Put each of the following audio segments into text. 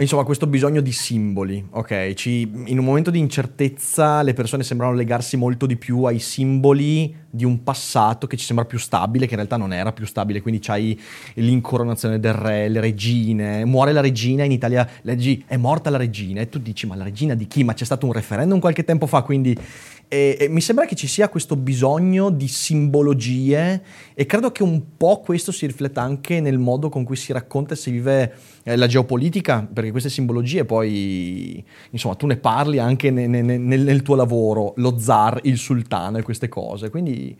Insomma, questo bisogno di simboli, ok? Ci- in un momento di incertezza le persone sembrano legarsi molto di più ai simboli di un passato che ci sembra più stabile, che in realtà non era più stabile, quindi c'hai l'incoronazione del re, le regine, muore la regina, in Italia leggi è morta la regina e tu dici ma la regina di chi? Ma c'è stato un referendum qualche tempo fa, quindi e- e mi sembra che ci sia questo bisogno di simbologie e credo che un po' questo si rifletta anche nel modo con cui si racconta e si vive eh, la geopolitica, perché queste simbologie poi, insomma, tu ne parli anche ne- ne- ne- nel, nel tuo lavoro, lo zar, il sultano e queste cose, quindi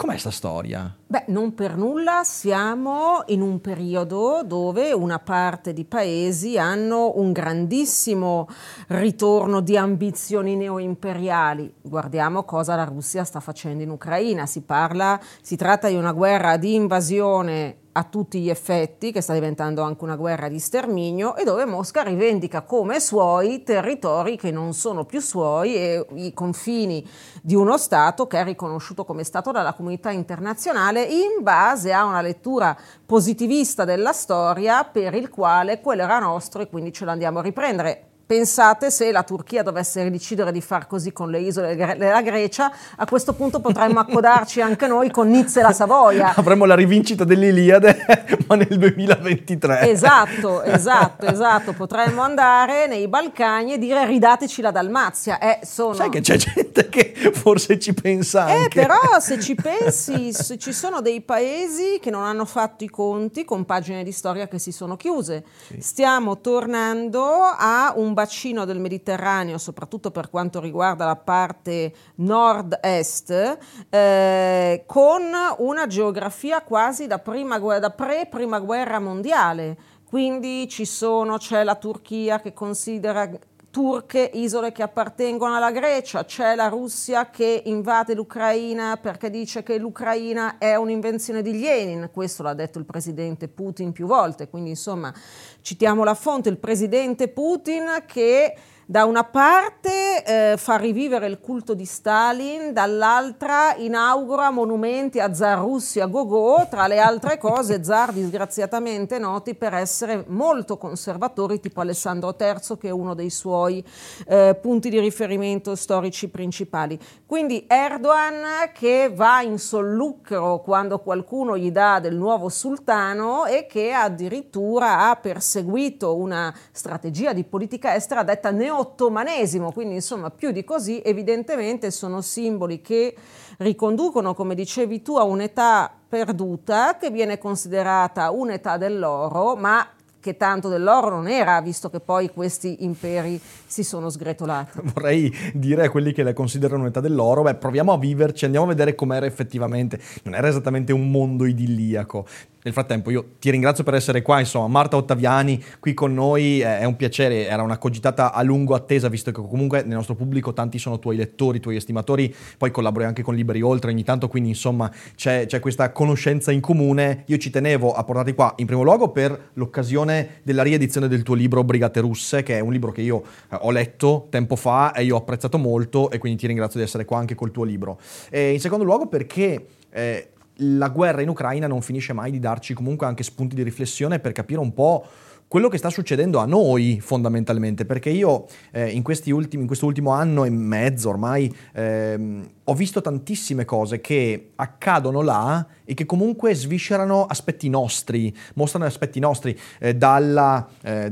com'è sta storia? Beh, non per nulla siamo in un periodo dove una parte di paesi hanno un grandissimo ritorno di ambizioni neoimperiali. Guardiamo cosa la Russia sta facendo in Ucraina. Si parla, si tratta di una guerra di invasione a tutti gli effetti, che sta diventando anche una guerra di sterminio, e dove Mosca rivendica come suoi territori che non sono più suoi e i confini di uno Stato che è riconosciuto come Stato dalla comunità internazionale in base a una lettura positivista della storia per il quale quello era nostro e quindi ce lo andiamo a riprendere. Pensate se la Turchia dovesse decidere di far così con le isole della Grecia, a questo punto potremmo accodarci anche noi con Nizza e la Savoia. Avremo la rivincita dell'Iliade, ma nel 2023. Esatto, esatto, esatto. Potremmo andare nei Balcani e dire ridateci la Dalmazia. Eh, sono... Sai che c'è gente che forse ci pensa Eh, anche. però se ci pensi, se ci sono dei paesi che non hanno fatto i conti con pagine di storia che si sono chiuse. Stiamo tornando a un bacino del Mediterraneo, soprattutto per quanto riguarda la parte nord-est, eh, con una geografia quasi da, prima, da pre-prima guerra mondiale. Quindi sono, c'è la Turchia che considera turche, isole che appartengono alla Grecia, c'è la Russia che invade l'Ucraina perché dice che l'Ucraina è un'invenzione di Lenin, questo l'ha detto il presidente Putin più volte, quindi insomma citiamo la fonte, il presidente Putin che da una parte eh, fa rivivere il culto di Stalin, dall'altra inaugura monumenti a zar russi a Gogò, tra le altre cose zar disgraziatamente noti per essere molto conservatori, tipo Alessandro III che è uno dei suoi eh, punti di riferimento storici principali. Quindi Erdogan che va in sollucro quando qualcuno gli dà del nuovo sultano e che addirittura ha perseguito una strategia di politica estera detta neo-ottomanesimo, quindi insomma più di così evidentemente sono simboli che riconducono, come dicevi tu, a un'età perduta che viene considerata un'età dell'oro, ma che tanto dell'oro non era, visto che poi questi imperi si sono sgretolati. Vorrei dire a quelli che la considerano un'età dell'oro, beh, proviamo a viverci, andiamo a vedere com'era effettivamente. Non era esattamente un mondo idilliaco. Nel frattempo io ti ringrazio per essere qua, insomma, Marta Ottaviani qui con noi, eh, è un piacere, era una cogitata a lungo attesa, visto che comunque nel nostro pubblico tanti sono tuoi lettori, tuoi estimatori, poi collabori anche con Liberi Oltre ogni tanto, quindi insomma c'è, c'è questa conoscenza in comune. Io ci tenevo a portarti qua in primo luogo per l'occasione della riedizione del tuo libro Brigate Russe, che è un libro che io eh, ho letto tempo fa e io ho apprezzato molto e quindi ti ringrazio di essere qua anche col tuo libro. E in secondo luogo perché... eh, la guerra in Ucraina non finisce mai di darci comunque anche spunti di riflessione per capire un po' quello che sta succedendo a noi fondamentalmente, perché io eh, in, questi ultimi, in questo ultimo anno e mezzo ormai ehm, ho visto tantissime cose che accadono là e che comunque sviscerano aspetti nostri, mostrano aspetti nostri, eh, dalla, eh,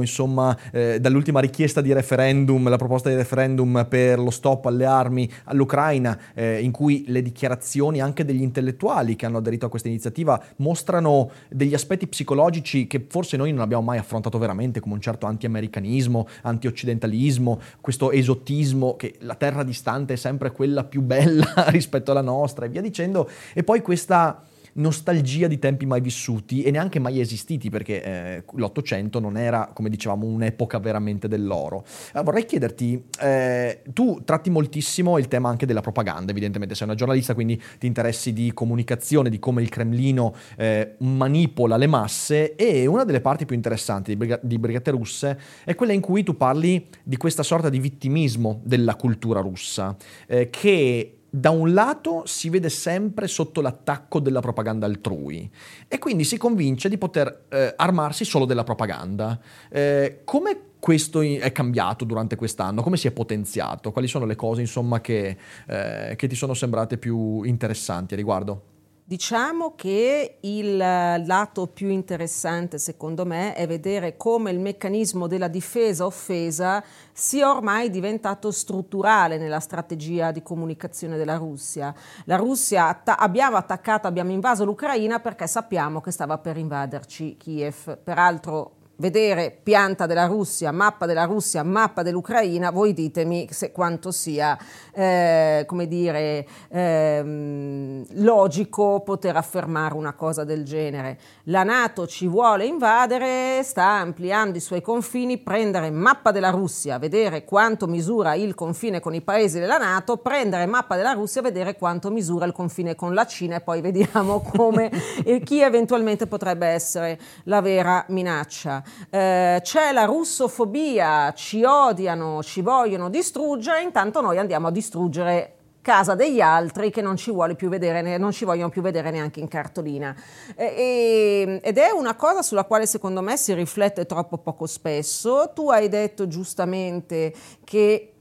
insomma, eh, dall'ultima richiesta di referendum, la proposta di referendum per lo stop alle armi all'Ucraina, eh, in cui le dichiarazioni anche degli intellettuali che hanno aderito a questa iniziativa mostrano degli aspetti psicologici che forse noi non abbiamo mai affrontato veramente, come un certo anti-americanismo, anti-occidentalismo, questo esotismo che la terra distante è sempre quella più bella rispetto alla nostra e via dicendo, e poi questa nostalgia di tempi mai vissuti e neanche mai esistiti, perché eh, l'Ottocento non era, come dicevamo, un'epoca veramente dell'oro. Allora, vorrei chiederti, eh, tu tratti moltissimo il tema anche della propaganda, evidentemente sei una giornalista, quindi ti interessi di comunicazione, di come il Cremlino eh, manipola le masse e una delle parti più interessanti di, Briga- di Brigate Russe è quella in cui tu parli di questa sorta di vittimismo della cultura russa, eh, che da un lato si vede sempre sotto l'attacco della propaganda altrui e quindi si convince di poter eh, armarsi solo della propaganda. Eh, come questo è cambiato durante quest'anno? Come si è potenziato? Quali sono le cose insomma, che, eh, che ti sono sembrate più interessanti a riguardo? Diciamo che il lato più interessante secondo me è vedere come il meccanismo della difesa-offesa sia ormai diventato strutturale nella strategia di comunicazione della Russia. La Russia atta- abbiamo attaccato, abbiamo invaso l'Ucraina perché sappiamo che stava per invaderci Kiev. Peraltro vedere pianta della Russia, mappa della Russia, mappa dell'Ucraina, voi ditemi se quanto sia, eh, come dire, ehm, logico poter affermare una cosa del genere. La Nato ci vuole invadere, sta ampliando i suoi confini, prendere mappa della Russia, vedere quanto misura il confine con i paesi della Nato, prendere mappa della Russia, vedere quanto misura il confine con la Cina e poi vediamo come e chi eventualmente potrebbe essere la vera minaccia eh, c'è la russofobia, ci odiano, ci vogliono distruggere, intanto noi andiamo a distruggere casa degli altri che non ci, vedere, non ci vogliono più vedere neanche in cartolina. E, ed è una cosa sulla quale secondo me si riflette troppo poco spesso. Tu hai detto giustamente che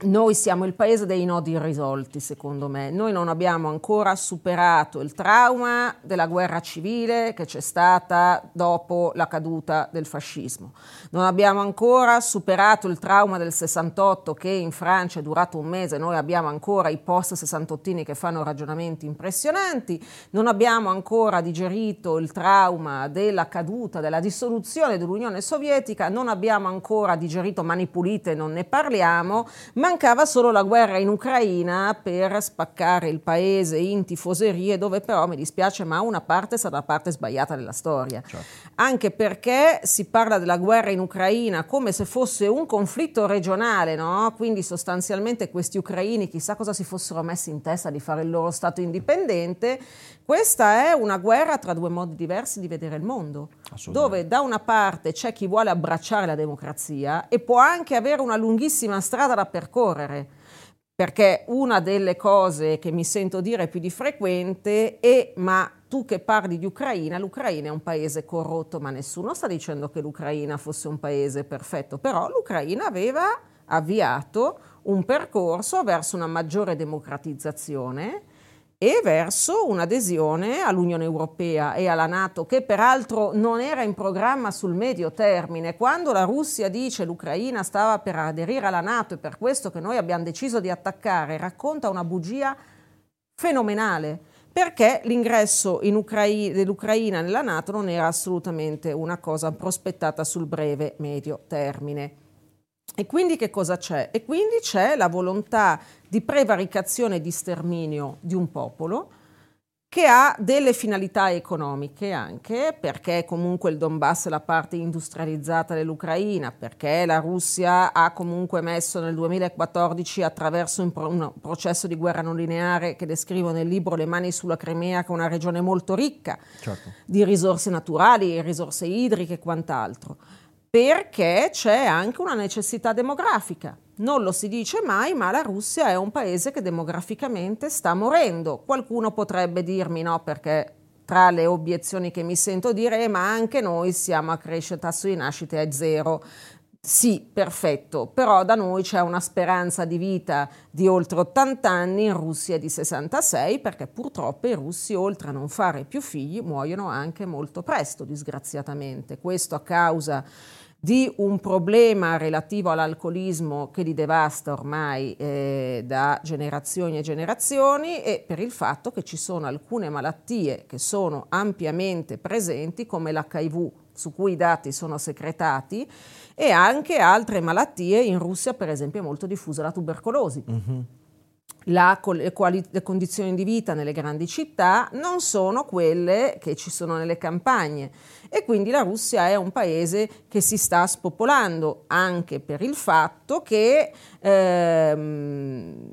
noi siamo il paese dei nodi irrisolti, secondo me. Noi non abbiamo ancora superato il trauma della guerra civile che c'è stata dopo la caduta del fascismo. Non abbiamo ancora superato il trauma del 68 che in Francia è durato un mese. Noi abbiamo ancora i post 68 che fanno ragionamenti impressionanti. Non abbiamo ancora digerito il trauma della caduta, della dissoluzione dell'Unione Sovietica. Non abbiamo ancora digerito Mani Pulite, non ne parliamo. Ma Mancava solo la guerra in Ucraina per spaccare il paese in tifoserie, dove però mi dispiace, ma una parte è stata la parte sbagliata della storia. Certo. Anche perché si parla della guerra in Ucraina come se fosse un conflitto regionale, no? Quindi sostanzialmente questi ucraini chissà cosa si fossero messi in testa di fare il loro Stato indipendente. Questa è una guerra tra due modi diversi di vedere il mondo, dove da una parte c'è chi vuole abbracciare la democrazia e può anche avere una lunghissima strada da percorrere, perché una delle cose che mi sento dire più di frequente è ma tu che parli di Ucraina, l'Ucraina è un paese corrotto, ma nessuno sta dicendo che l'Ucraina fosse un paese perfetto, però l'Ucraina aveva avviato un percorso verso una maggiore democratizzazione e verso un'adesione all'Unione Europea e alla Nato, che peraltro non era in programma sul medio termine. Quando la Russia dice l'Ucraina stava per aderire alla Nato e per questo che noi abbiamo deciso di attaccare, racconta una bugia fenomenale perché l'ingresso Ucraina, dell'Ucraina nella Nato non era assolutamente una cosa prospettata sul breve medio termine. E quindi che cosa c'è? E quindi c'è la volontà di prevaricazione e di sterminio di un popolo che ha delle finalità economiche anche, perché comunque il Donbass è la parte industrializzata dell'Ucraina, perché la Russia ha comunque messo nel 2014 attraverso un, pro- un processo di guerra non lineare che descrivo nel libro Le mani sulla Crimea, che è una regione molto ricca certo. di risorse naturali, risorse idriche e quant'altro perché c'è anche una necessità demografica. Non lo si dice mai, ma la Russia è un paese che demograficamente sta morendo. Qualcuno potrebbe dirmi no, perché tra le obiezioni che mi sento dire, ma anche noi siamo a crescere, tasso di nascite è zero. Sì, perfetto, però da noi c'è una speranza di vita di oltre 80 anni, in Russia di 66, perché purtroppo i russi, oltre a non fare più figli, muoiono anche molto presto, disgraziatamente. Questo a causa di un problema relativo all'alcolismo che li devasta ormai eh, da generazioni e generazioni e per il fatto che ci sono alcune malattie che sono ampiamente presenti come l'HIV su cui i dati sono secretati e anche altre malattie in Russia per esempio è molto diffusa la tubercolosi. Mm-hmm la, le, quali, le, condizioni di vita nelle grandi città non sono quelle che ci sono nelle campagne e quindi la Russia è un paese che si sta spopolando anche per il fatto che ehm,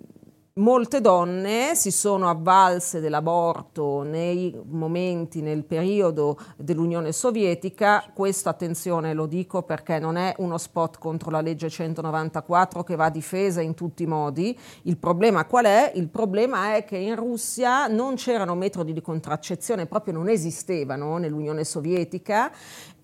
Molte donne si sono avvalse dell'aborto nei momenti, nel periodo dell'Unione Sovietica. Questo, attenzione, lo dico perché non è uno spot contro la legge 194 che va difesa in tutti i modi. Il problema qual è? Il problema è che in Russia non c'erano metodi di contraccezione, proprio non esistevano nell'Unione Sovietica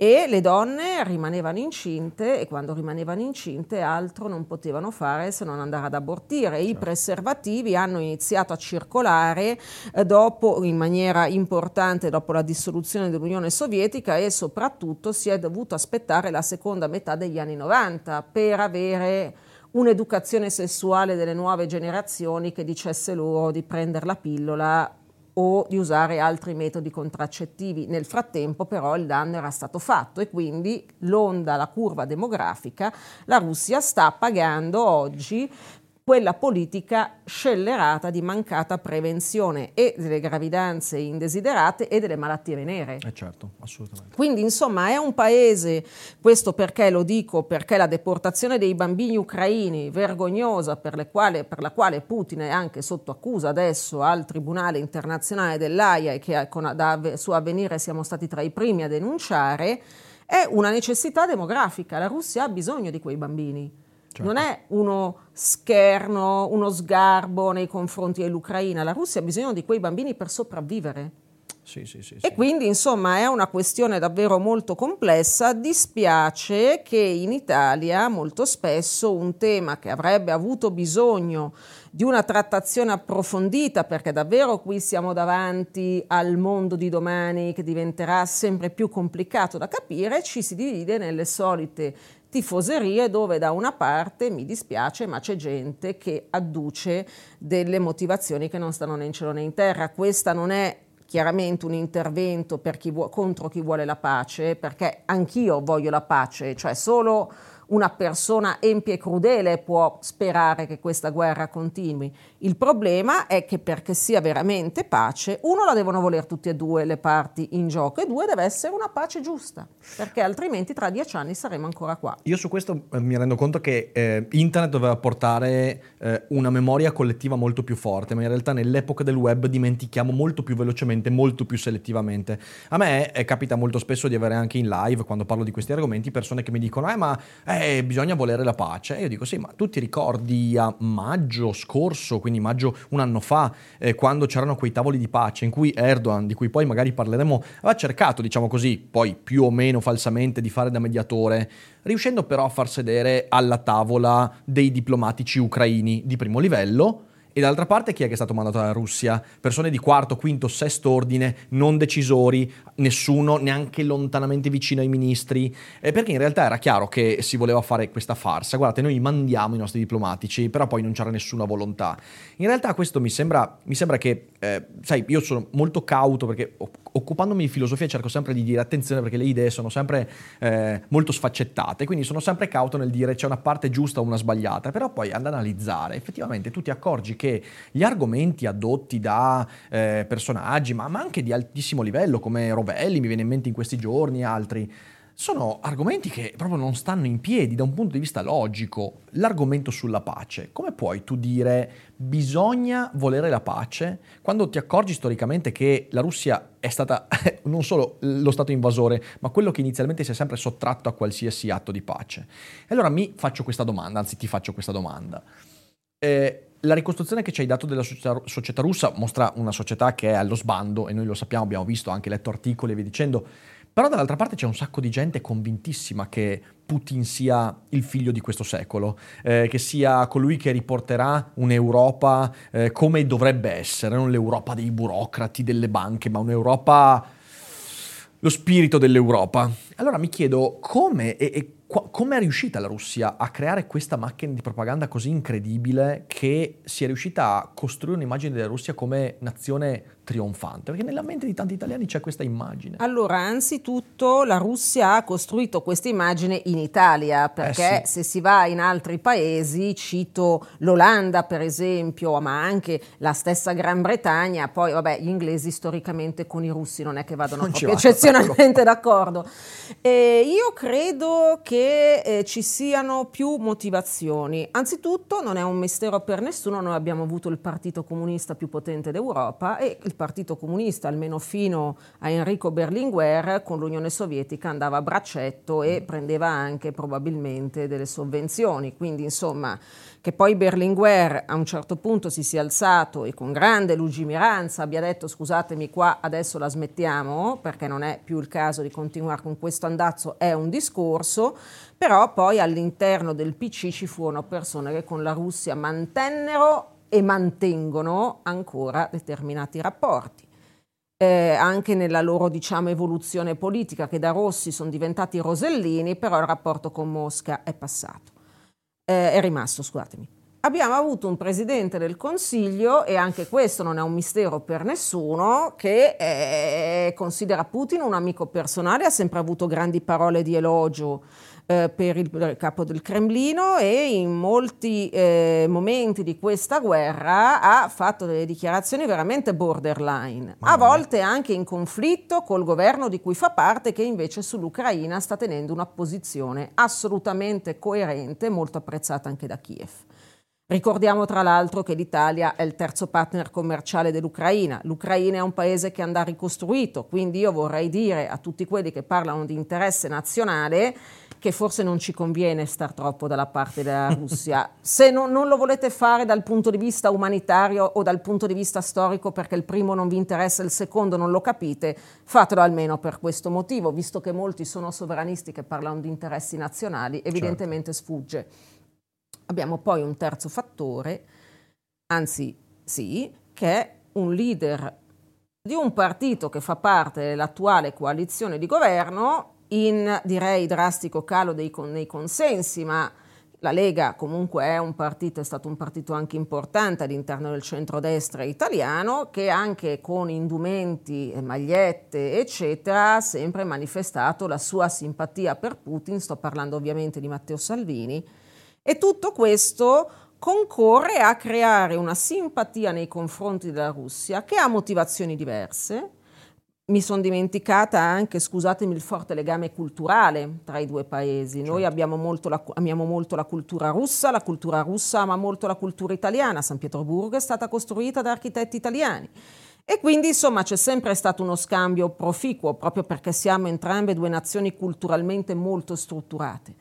e le donne rimanevano incinte e quando rimanevano incinte altro non potevano fare se non andare ad abortire. I certo. preservativi hanno iniziato a circolare eh, dopo, in maniera importante dopo la dissoluzione dell'Unione Sovietica e soprattutto si è dovuto aspettare la seconda metà degli anni 90 per avere un'educazione sessuale delle nuove generazioni che dicesse loro di prendere la pillola o di usare altri metodi contraccettivi. Nel frattempo però il danno era stato fatto e quindi l'onda, la curva demografica, la Russia sta pagando oggi quella politica scellerata di mancata prevenzione e delle gravidanze indesiderate e delle malattie venere. Eh certo, assolutamente. Quindi insomma è un paese, questo perché lo dico, perché la deportazione dei bambini ucraini vergognosa per, quale, per la quale Putin è anche sotto accusa adesso al Tribunale internazionale dell'AIA e che con, da suo avvenire siamo stati tra i primi a denunciare, è una necessità demografica. La Russia ha bisogno di quei bambini. Certo. Non è uno scherno, uno sgarbo nei confronti dell'Ucraina. La Russia ha bisogno di quei bambini per sopravvivere. Sì, sì, sì, e quindi insomma è una questione davvero molto complessa. Dispiace che in Italia molto spesso un tema che avrebbe avuto bisogno di una trattazione approfondita, perché davvero qui siamo davanti al mondo di domani che diventerà sempre più complicato da capire, ci si divide nelle solite tifoserie dove da una parte mi dispiace ma c'è gente che adduce delle motivazioni che non stanno né in cielo né in terra. Questa non è chiaramente un intervento chi vu- contro chi vuole la pace, perché anch'io voglio la pace, cioè solo una persona empia e crudele può sperare che questa guerra continui. Il problema è che perché sia veramente pace, uno la devono voler tutte e due le parti in gioco e due deve essere una pace giusta, perché altrimenti tra dieci anni saremo ancora qua. Io su questo eh, mi rendo conto che eh, internet doveva portare eh, una memoria collettiva molto più forte, ma in realtà nell'epoca del web dimentichiamo molto più velocemente, molto più selettivamente. A me eh, capita molto spesso di avere anche in live, quando parlo di questi argomenti, persone che mi dicono, eh ma eh, eh, bisogna volere la pace. E io dico sì, ma tu ti ricordi a maggio scorso, quindi maggio un anno fa, eh, quando c'erano quei tavoli di pace in cui Erdogan, di cui poi magari parleremo, aveva cercato, diciamo così, poi più o meno falsamente di fare da mediatore, riuscendo però a far sedere alla tavola dei diplomatici ucraini di primo livello e dall'altra parte chi è che è stato mandato dalla Russia? Persone di quarto, quinto, sesto ordine, non decisori, nessuno neanche lontanamente vicino ai ministri, eh, perché in realtà era chiaro che si voleva fare questa farsa. Guardate, noi mandiamo i nostri diplomatici, però poi non c'era nessuna volontà. In realtà questo mi sembra, mi sembra che, eh, sai, io sono molto cauto perché occupandomi di filosofia cerco sempre di dire attenzione perché le idee sono sempre eh, molto sfaccettate, quindi sono sempre cauto nel dire c'è una parte giusta o una sbagliata, però poi ad analizzare effettivamente tu ti accorgi che gli argomenti adotti da eh, personaggi, ma, ma, anche di altissimo livello come Rovelli, mi viene in mente in questi giorni, altri, sono argomenti che proprio non stanno in piedi da un punto di vista logico. L'argomento sulla pace, come puoi tu dire bisogna volere la pace quando ti accorgi storicamente che la Russia è stata non solo lo stato invasore, ma quello che inizialmente si è sempre sottratto a qualsiasi atto di pace? E allora mi faccio questa domanda, anzi ti faccio questa domanda. Eh, la ricostruzione che ci hai dato della società, società, russa mostra una società che è allo sbando e noi lo sappiamo, abbiamo visto, anche letto articoli e via dicendo, però dall'altra parte c'è un sacco di gente convintissima che Putin sia il figlio di questo secolo, eh, che sia colui che riporterà un'Europa eh, come dovrebbe essere, non l'Europa dei burocrati, delle banche, ma un'Europa, lo spirito dell'Europa. Allora mi chiedo come e, e come è riuscita la Russia a creare questa macchina di propaganda così incredibile che si è riuscita a costruire un'immagine della Russia come nazione trionfante? Perché nella mente di tanti italiani c'è questa immagine. Allora, anzitutto la Russia ha costruito questa immagine in Italia, perché eh sì. se si va in altri paesi, cito l'Olanda per esempio, ma anche la stessa Gran Bretagna, poi vabbè, gli inglesi storicamente con i russi non è che vadano non proprio eccezionalmente d'accordo. E io credo che eh, ci siano più motivazioni. Anzitutto non è un mistero per nessuno, noi abbiamo avuto il partito comunista più potente d'Europa e il Partito Comunista, almeno fino a Enrico Berlinguer, con l'Unione Sovietica andava a braccetto e prendeva anche probabilmente delle sovvenzioni. Quindi insomma che poi Berlinguer a un certo punto si sia alzato e con grande lungimiranza abbia detto scusatemi qua adesso la smettiamo perché non è più il caso di continuare con questo andazzo è un discorso, però poi all'interno del PC ci furono persone che con la Russia mantennero e mantengono ancora determinati rapporti. Eh, anche nella loro diciamo, evoluzione politica, che da rossi sono diventati rosellini, però il rapporto con Mosca è passato, eh, è rimasto, scusatemi. Abbiamo avuto un presidente del Consiglio, e anche questo non è un mistero per nessuno, che eh, considera Putin un amico personale, ha sempre avuto grandi parole di elogio eh, per il capo del Cremlino e in molti eh, momenti di questa guerra ha fatto delle dichiarazioni veramente borderline, a volte anche in conflitto col governo di cui fa parte che invece sull'Ucraina sta tenendo una posizione assolutamente coerente, molto apprezzata anche da Kiev. Ricordiamo tra l'altro che l'Italia è il terzo partner commerciale dell'Ucraina. L'Ucraina è un paese che andrà ricostruito, quindi io vorrei dire a tutti quelli che parlano di interesse nazionale che forse non ci conviene star troppo dalla parte della Russia. Se no, non lo volete fare dal punto di vista umanitario o dal punto di vista storico perché il primo non vi interessa e il secondo non lo capite, fatelo almeno per questo motivo, visto che molti sono sovranisti che parlano di interessi nazionali, evidentemente certo. sfugge. Abbiamo poi un terzo fattore, anzi sì, che è un leader di un partito che fa parte dell'attuale coalizione di governo in direi drastico calo dei, nei consensi, ma la Lega comunque è un partito, è stato un partito anche importante all'interno del centrodestra italiano che anche con indumenti, magliette eccetera ha sempre manifestato la sua simpatia per Putin, sto parlando ovviamente di Matteo Salvini, e tutto questo concorre a creare una simpatia nei confronti della Russia che ha motivazioni diverse. Mi sono dimenticata anche, scusatemi, il forte legame culturale tra i due paesi. Certo. Noi abbiamo molto la, amiamo molto la cultura russa, la cultura russa ama molto la cultura italiana. San Pietroburgo è stata costruita da architetti italiani. E quindi insomma c'è sempre stato uno scambio proficuo, proprio perché siamo entrambe due nazioni culturalmente molto strutturate.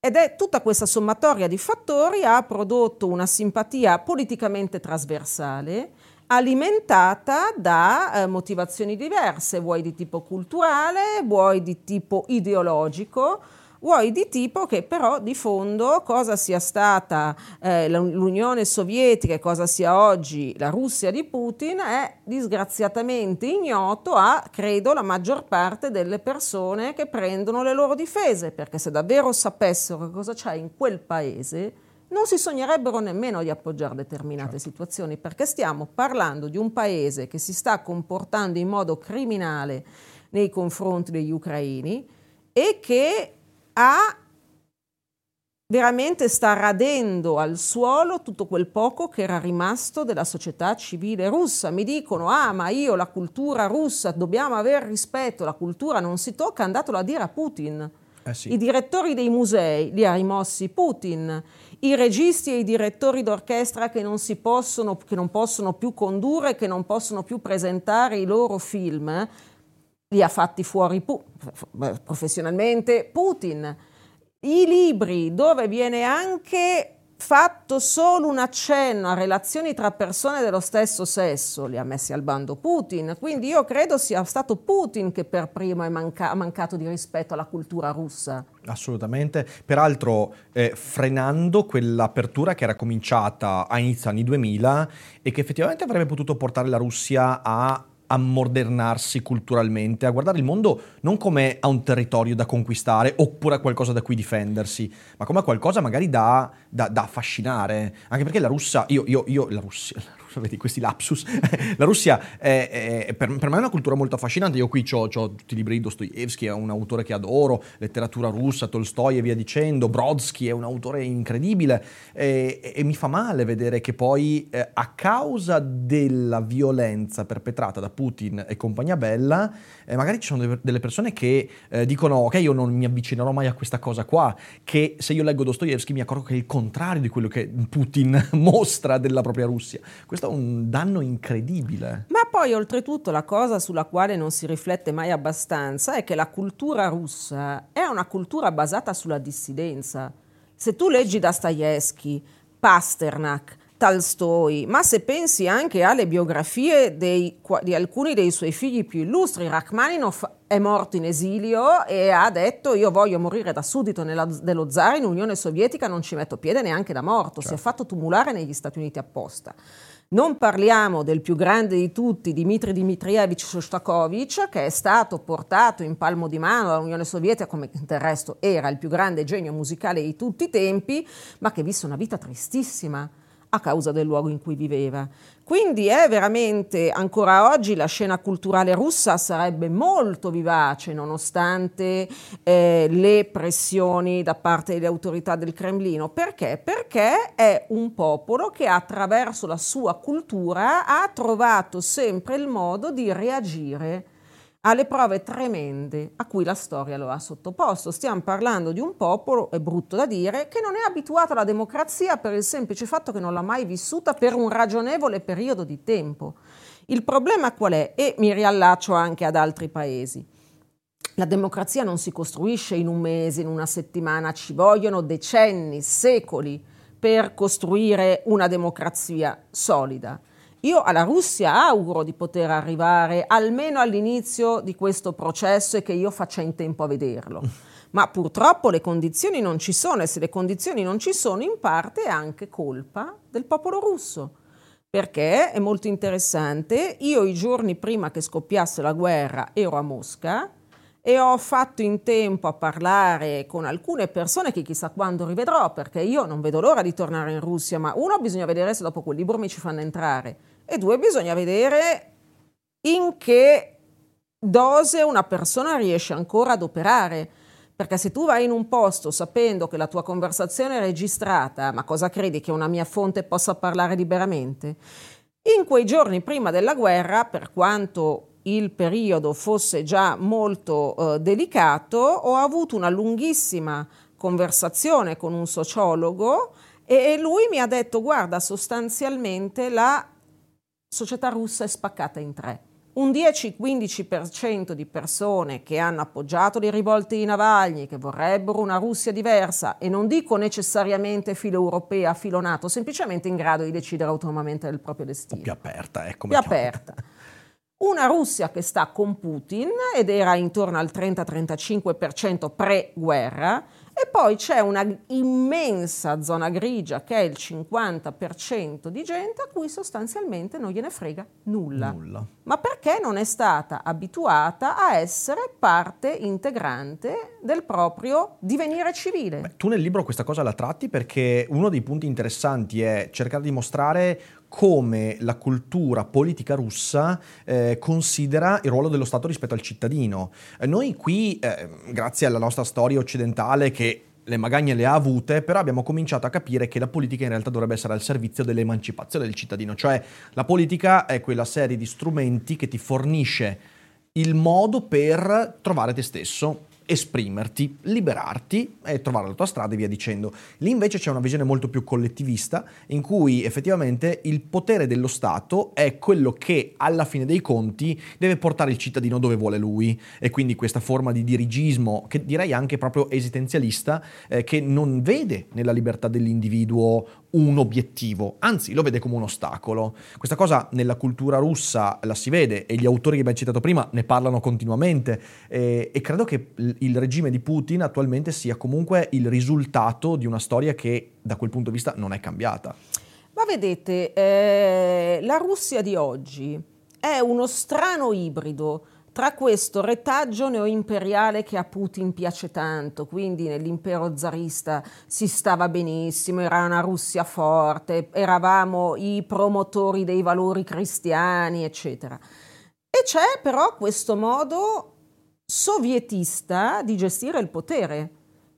Ed è tutta questa sommatoria di fattori ha prodotto una simpatia politicamente trasversale, alimentata da eh, motivazioni diverse, vuoi di tipo culturale, vuoi di tipo ideologico, vuoi di tipo che però di fondo cosa sia stata eh, l'Unione Sovietica e cosa sia oggi la Russia di Putin è disgraziatamente ignoto a, credo, la maggior parte delle persone che prendono le loro difese, perché se davvero sapessero cosa c'è in quel paese, non si sognerebbero nemmeno di appoggiare determinate certo. situazioni, perché stiamo parlando di un paese che si sta comportando in modo criminale nei confronti degli ucraini e che ha veramente sta radendo al suolo tutto quel poco che era rimasto della società civile russa. Mi dicono, ah ma io la cultura russa, dobbiamo avere rispetto, la cultura non si tocca, andatelo a dire a Putin. Eh sì. I direttori dei musei li ha rimossi Putin, i registi e i direttori d'orchestra che non, possono, che non possono più condurre, che non possono più presentare i loro film, li ha fatti fuori professionalmente Putin. I libri dove viene anche fatto solo un accenno a relazioni tra persone dello stesso sesso, li ha messi al bando Putin. Quindi io credo sia stato Putin che per primo manca- ha mancato di rispetto alla cultura russa. Assolutamente, peraltro eh, frenando quell'apertura che era cominciata a inizio anni 2000 e che effettivamente avrebbe potuto portare la Russia a ammodernarsi culturalmente, a guardare il mondo non come a un territorio da conquistare oppure a qualcosa da cui difendersi, ma come a qualcosa magari da, da, da affascinare. Anche perché la Russia, io, io, io la Russia, la vedi questi lapsus, la Russia è, è, per, per, me è una cultura molto affascinante, io qui ho tutti i libri di Dostoevsky, è un autore che adoro, letteratura russa, Tolstoi e via dicendo, Brodsky è un autore incredibile e, e mi fa male vedere che poi eh, a causa della violenza perpetrata da Putin e compagnia bella, eh, magari ci sono delle persone che eh, dicono ok io non mi avvicinerò mai a questa cosa qua, che se io leggo Dostoevsky mi accorgo che è il contrario di quello che Putin mostra della propria Russia. Questo è un danno incredibile. Ma poi oltretutto la cosa sulla quale non si riflette mai abbastanza è che la cultura russa è una cultura basata sulla dissidenza. Se tu leggi Dostoevsky, Pasternak, Tolstoi, ma se pensi anche alle biografie dei, di alcuni dei suoi figli più illustri, Rachmaninov è morto in esilio e ha detto io voglio morire da suddito nella, dello zar in Unione Sovietica, non ci metto piede neanche da morto, certo. si è certo. fatto tumulare negli Stati Uniti apposta. Non parliamo del più grande di tutti, Dmitry Dmitrievich Shostakovich, che è stato portato in palmo di mano dall'Unione Sovietica, come del resto era il più grande genio musicale di tutti i tempi, ma che visse una vita tristissima a causa del luogo in cui viveva. Quindi è veramente, ancora oggi la scena culturale russa sarebbe molto vivace nonostante eh, le pressioni da parte delle autorità del Cremlino. Perché? Perché è un popolo che attraverso la sua cultura ha trovato sempre il modo di reagire alle prove tremende a cui la storia lo ha sottoposto. Stiamo parlando di un popolo, è brutto da dire, che non è abituato alla democrazia per il semplice fatto che non l'ha mai vissuta per un ragionevole periodo di tempo. Il problema qual è? E mi riallaccio anche ad altri paesi. La democrazia non si costruisce in un mese, in una settimana, ci vogliono decenni, secoli per costruire una democrazia solida. Io alla Russia auguro di poter arrivare almeno all'inizio di questo processo e che io faccia in tempo a vederlo. Ma purtroppo le condizioni non ci sono e se le condizioni non ci sono in parte è anche colpa del popolo russo. Perché è molto interessante, io i giorni prima che scoppiasse la guerra ero a Mosca e ho fatto in tempo a parlare con alcune persone che chissà quando rivedrò, perché io non vedo l'ora di tornare in Russia, ma uno bisogna vedere se dopo quel libro mi ci fanno entrare e due bisogna vedere in che dose una persona riesce ancora ad operare. Perché se tu vai in un posto sapendo che la tua conversazione è registrata, ma cosa credi che una mia fonte possa parlare liberamente? In quei giorni prima della guerra, per quanto il periodo fosse già molto eh, delicato, ho avuto una lunghissima conversazione con un sociologo e lui mi ha detto guarda sostanzialmente la società russa è spaccata in tre. Un 10-15% di persone che hanno appoggiato le rivolte di Navalny, che vorrebbero una Russia diversa, e non dico necessariamente filo europea, filo NATO, semplicemente in grado di decidere autonomamente del proprio destino. Più aperta, ecco. Più aperta. Una Russia che sta con Putin ed era intorno al 30-35% pre-guerra, e poi c'è una immensa zona grigia che è il 50% di gente a cui sostanzialmente non gliene frega nulla. nulla. Ma perché non è stata abituata a essere parte integrante del proprio divenire civile? Beh, tu nel libro questa cosa la tratti perché uno dei punti interessanti è cercare di mostrare come la cultura politica russa eh, considera il ruolo dello Stato rispetto al cittadino. Eh, noi qui, eh, grazie alla nostra storia occidentale che le magagne le ha avute, però abbiamo cominciato a capire che la politica in realtà dovrebbe essere al servizio dell'emancipazione del cittadino, cioè la politica è quella serie di strumenti che ti fornisce il modo per trovare te stesso, esprimerti, liberarti e trovare la tua strada e via dicendo. Lì invece c'è una visione molto più collettivista in cui effettivamente il potere dello Stato è quello che alla fine dei conti deve portare il cittadino dove vuole lui e quindi questa forma di dirigismo che direi anche proprio esistenzialista eh, che non vede nella libertà dell'individuo un obiettivo, anzi lo vede come un ostacolo. Questa cosa nella cultura russa la si vede e gli autori che abbiamo citato prima ne parlano continuamente e, e credo che il regime di Putin attualmente sia comunque il risultato di una storia che da quel punto di vista non è cambiata. Ma vedete, eh, la Russia di oggi è uno strano ibrido tra questo retaggio neoimperiale che a Putin piace tanto, quindi nell'impero zarista si stava benissimo, era una Russia forte, eravamo i promotori dei valori cristiani, eccetera. E c'è però questo modo sovietista di gestire il potere.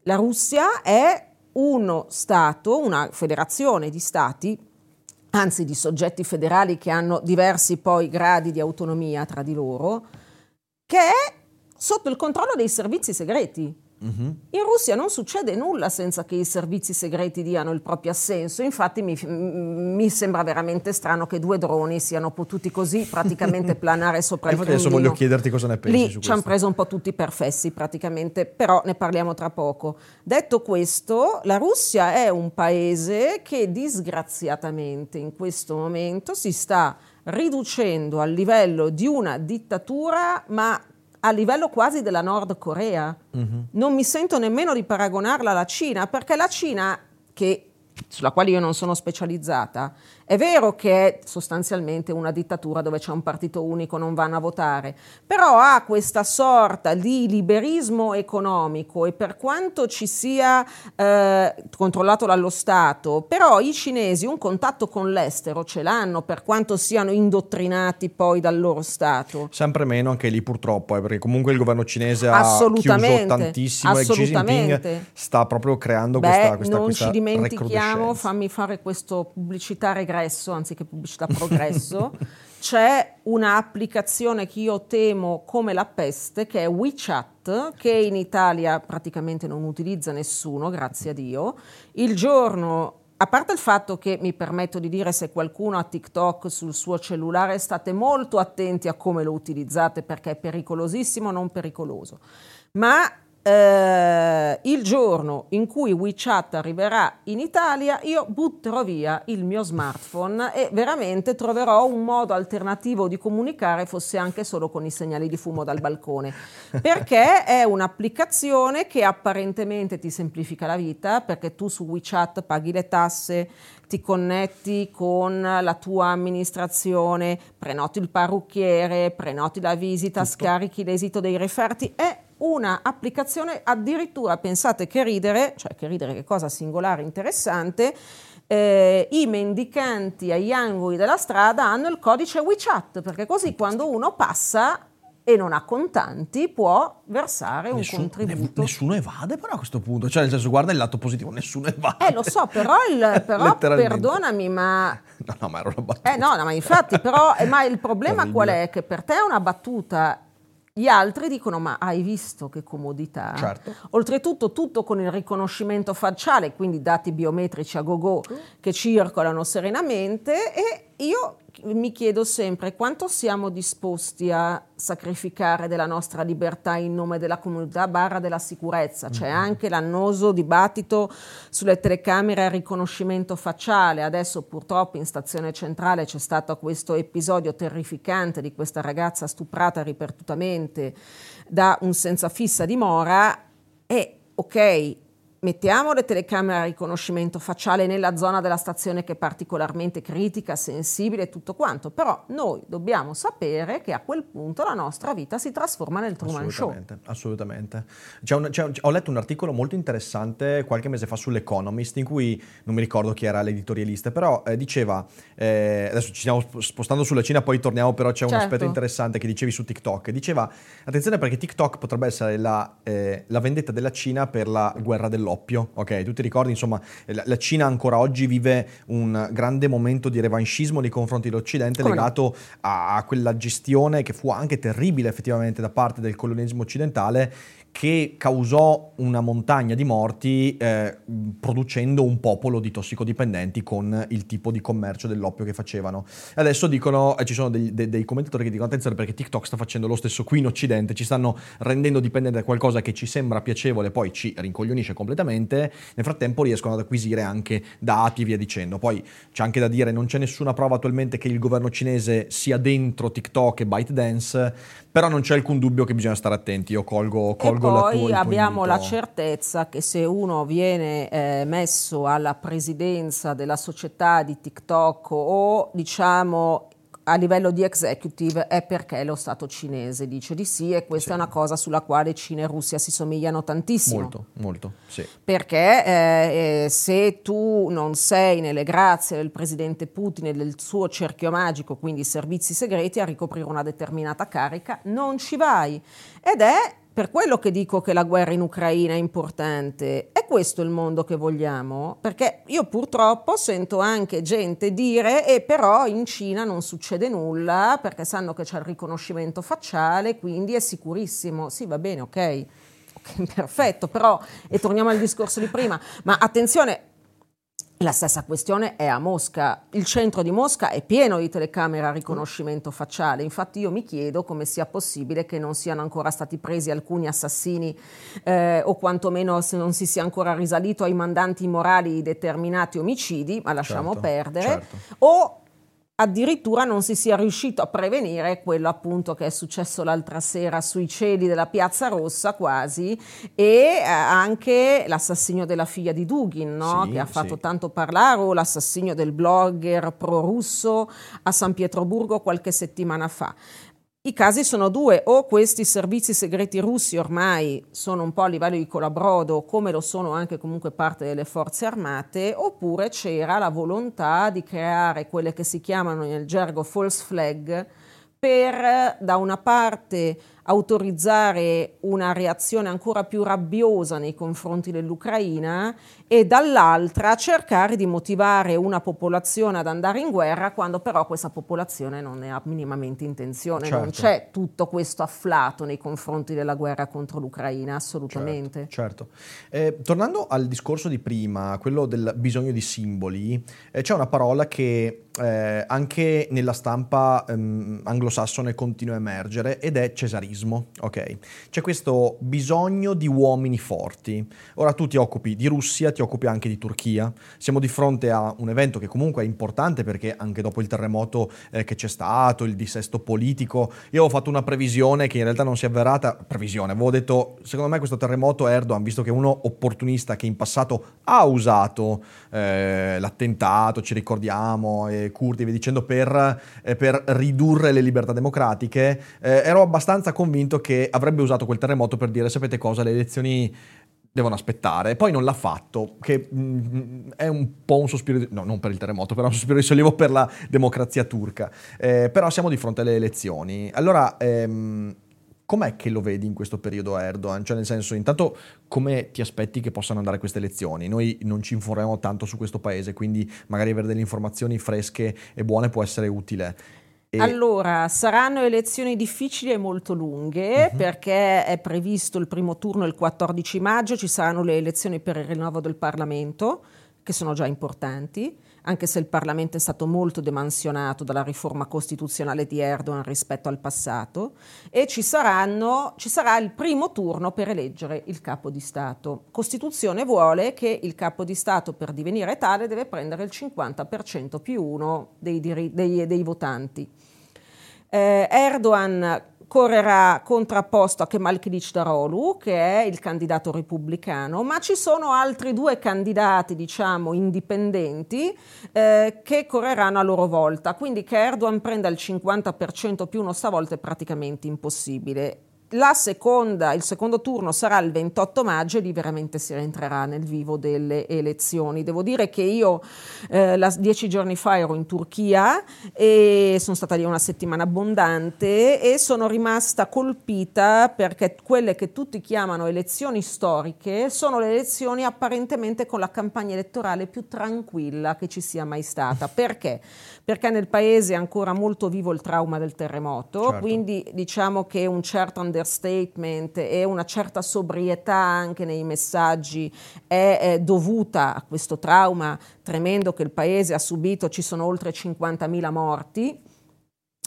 La Russia è uno Stato, una federazione di Stati, anzi di soggetti federali che hanno diversi poi gradi di autonomia tra di loro, che è sotto il controllo dei servizi segreti. Uh-huh. In Russia non succede nulla senza che i servizi segreti diano il proprio assenso, infatti mi, mi sembra veramente strano che due droni siano potuti così praticamente planare sopra il Cremlino. Adesso voglio chiederti cosa ne pensi Lì ci hanno preso un po' tutti per fessi praticamente, però ne parliamo tra poco. Detto questo, la Russia è un paese che disgraziatamente in questo momento si sta riducendo al livello di una dittatura, ma a livello quasi della Nord Corea. Mm-hmm. Non mi sento nemmeno di paragonarla alla Cina, perché la Cina, che sulla quale io non sono specializzata. È vero che è sostanzialmente una dittatura dove c'è un partito unico, non vanno a votare, però ha questa sorta di liberismo economico e per quanto ci sia eh, controllato dallo Stato, però i cinesi un contatto con l'estero ce l'hanno per quanto siano indottrinati poi dal loro Stato. Sempre meno anche lì purtroppo, eh, perché comunque il governo cinese ha chiuso tantissimo e Xi Jinping sta proprio creando Beh, questa, questa, non questa ci dimentichiamo fammi fare questo pubblicità regresso anziché pubblicità progresso. C'è un'applicazione che io temo come la peste, che è WeChat, che in Italia praticamente non utilizza nessuno, grazie a Dio. Il giorno a parte il fatto che mi permetto di dire se qualcuno ha TikTok sul suo cellulare, state molto attenti a come lo utilizzate perché è pericolosissimo, non pericoloso. Ma eh, il giorno in cui WeChat arriverà in Italia, io butterò via il mio smartphone e veramente troverò un modo alternativo di comunicare, fosse anche solo con i segnali di fumo dal balcone, perché è un'applicazione che apparentemente ti semplifica la vita, perché tu su WeChat paghi le tasse, ti connetti con la tua amministrazione, prenoti il parrucchiere, prenoti la visita, Tutto. scarichi l'esito dei referti, è una applicazione addirittura, pensate che ridere, cioè che ridere che cosa singolare, interessante, eh, i mendicanti agli angoli della strada hanno il codice WeChat, perché così quando uno passa e non ha contanti può versare un Nessun, contributo. Ne, nessuno evade però a questo punto, cioè nel senso guarda il lato positivo, nessuno evade. Eh lo so, però, il, però perdonami ma... No, no, ma era una battuta. Eh no, no ma infatti però, eh, ma il problema qual è? Che per te è una battuta gli altri dicono: Ma hai visto che comodità? Certo. Oltretutto, tutto con il riconoscimento facciale, quindi dati biometrici a go-go che circolano serenamente. E io mi chiedo sempre quanto siamo disposti a sacrificare della nostra libertà in nome della comunità barra della sicurezza. C'è mm-hmm. anche l'annoso dibattito sulle telecamere a riconoscimento facciale. Adesso purtroppo in stazione centrale c'è stato questo episodio terrificante di questa ragazza stuprata ripetutamente da un senza fissa dimora e ok, mettiamo le telecamere a riconoscimento facciale nella zona della stazione che è particolarmente critica, sensibile e tutto quanto, però noi dobbiamo sapere che a quel punto la nostra vita si trasforma nel Truman assolutamente, Show. Assolutamente. C'è un, c'è, ho letto un articolo molto interessante qualche mese fa sull'Economist in cui, non mi ricordo chi era l'editorialista, però eh, diceva, eh, adesso ci stiamo spostando sulla Cina, poi torniamo, però c'è certo. un aspetto interessante che dicevi su TikTok. Diceva, attenzione perché TikTok potrebbe essere la, eh, la vendetta della Cina per la guerra dell'oppio doppio, ok? Tu ti ricordi, insomma, la Cina ancora oggi vive un grande momento di revanchismo nei confronti dell'Occidente Come legato no? a quella gestione che fu anche terribile effettivamente da parte del colonialismo occidentale che causò una montagna di morti eh, producendo un popolo di tossicodipendenti con il tipo di commercio dell'oppio che facevano. Adesso dicono, eh, ci sono dei, dei, dei, commentatori che dicono attenzione perché TikTok sta facendo lo stesso qui in Occidente, ci stanno rendendo dipendenti da qualcosa che ci sembra piacevole, poi ci rincoglionisce completamente, nel frattempo riescono ad acquisire anche dati e via dicendo. Poi c'è anche da dire, non c'è nessuna prova attualmente che il governo cinese sia dentro TikTok e ByteDance, però non c'è alcun dubbio che bisogna stare attenti, io colgo, colgo poi abbiamo la certezza che se uno viene eh, messo alla presidenza della società di TikTok o diciamo a livello di executive è perché lo Stato cinese dice di sì e questa sì. è una cosa sulla quale Cina e Russia si somigliano tantissimo. Molto, molto, sì. Perché eh, eh, se tu non sei nelle grazie del presidente Putin e del suo cerchio magico, quindi servizi segreti, a ricoprire una determinata carica, non ci vai. Ed è per quello che dico che la guerra in Ucraina è importante. È questo il mondo che vogliamo? Perché io purtroppo sento anche gente dire e però in Cina non succede nulla perché sanno che c'è il riconoscimento facciale, quindi è sicurissimo. Sì, va bene, ok perfetto, però, e torniamo al discorso di prima, ma attenzione, la stessa questione è a Mosca. Il centro di Mosca è pieno di telecamere a riconoscimento facciale. Infatti io mi chiedo come sia possibile che non siano ancora stati presi alcuni assassini eh, o quantomeno se non si sia ancora risalito ai mandanti morali di determinati omicidi, ma lasciamo certo, perdere. Certo. O addirittura non si sia riuscito a prevenire quello appunto che è successo l'altra sera sui cieli della Piazza Rossa quasi e eh, anche l'assassinio della figlia di Dugin no? sì, che ha fatto sì. tanto parlare o l'assassinio del blogger pro-russo a San Pietroburgo qualche settimana fa. I casi sono due, o questi servizi segreti russi ormai sono un po' a livello di colabrodo, come lo sono anche comunque parte delle forze armate, oppure c'era la volontà di creare quelle che si chiamano nel gergo false flag per da una parte autorizzare una reazione ancora più rabbiosa nei confronti dell'Ucraina e dall'altra cercare di motivare una popolazione ad andare in guerra quando però questa popolazione non ne ha minimamente intenzione. Certo. Non c'è tutto questo afflato nei confronti della guerra contro l'Ucraina, assolutamente. Certo. certo. Eh, tornando al discorso di prima, quello del bisogno di simboli, eh, c'è una parola che eh, anche nella stampa ehm, anglosassone continua a emergere ed è cesarismo ok? C'è questo bisogno di uomini forti. Ora tu ti occupi di Russia, ti occupi anche di Turchia. Siamo di fronte a un evento che comunque è importante perché anche dopo il terremoto eh, che c'è stato, il dissesto politico, io ho fatto una previsione che in realtà non si è avverata, previsione, avevo detto, secondo me questo terremoto Erdogan, visto che è uno opportunista che in passato ha usato eh, l'attentato, ci ricordiamo, e Curti e via dicendo, per, eh, per ridurre le libertà democratiche, eh, ero abbastanza convinto che avrebbe usato quel terremoto per dire sapete cosa, le elezioni devono aspettare. Poi non l'ha fatto, che mm, è un po' un sospiro, di, no non per il terremoto, però un sospiro di sollievo per la democrazia turca. Eh, però siamo di fronte alle elezioni. Allora, ehm, com'è che lo vedi in questo periodo Erdogan? Cioè nel senso, intanto come ti aspetti che possano andare queste elezioni? Noi non ci informiamo tanto su questo paese, quindi magari avere delle informazioni fresche e buone può essere utile. E... Allora, saranno elezioni difficili e molto lunghe uh-huh. perché è previsto il primo turno il 14 maggio, ci saranno le elezioni per il rinnovo del Parlamento, che sono già importanti, anche se il Parlamento è stato molto demansionato dalla riforma costituzionale di Erdogan rispetto al passato, e ci, saranno, ci sarà il primo turno per eleggere il capo di Stato. Costituzione vuole che il capo di Stato per divenire tale deve prendere il 50% più uno dei, dei, dei votanti. Eh, Erdogan correrà contrapposto a Kemal Kılıçdaroğlu, che è il candidato repubblicano, ma ci sono altri due candidati, diciamo, indipendenti eh, che correranno a loro volta. Quindi che Erdogan prenda il 50% più uno stavolta è praticamente impossibile. Seconda, il secondo turno sarà il 28 maggio e lì veramente si rientrerà nel vivo delle elezioni. Devo dire che io eh, la, dieci giorni fa ero in Turchia e sono stata lì una settimana abbondante e sono rimasta colpita perché quelle che tutti chiamano elezioni storiche sono le elezioni apparentemente con la campagna elettorale più tranquilla che ci sia mai stata. Perché? Perché nel paese è ancora molto vivo il trauma del terremoto, certo. quindi diciamo che un certo understatement e una certa sobrietà anche nei messaggi è, è dovuta a questo trauma tremendo che il paese ha subito, ci sono oltre 50.000 morti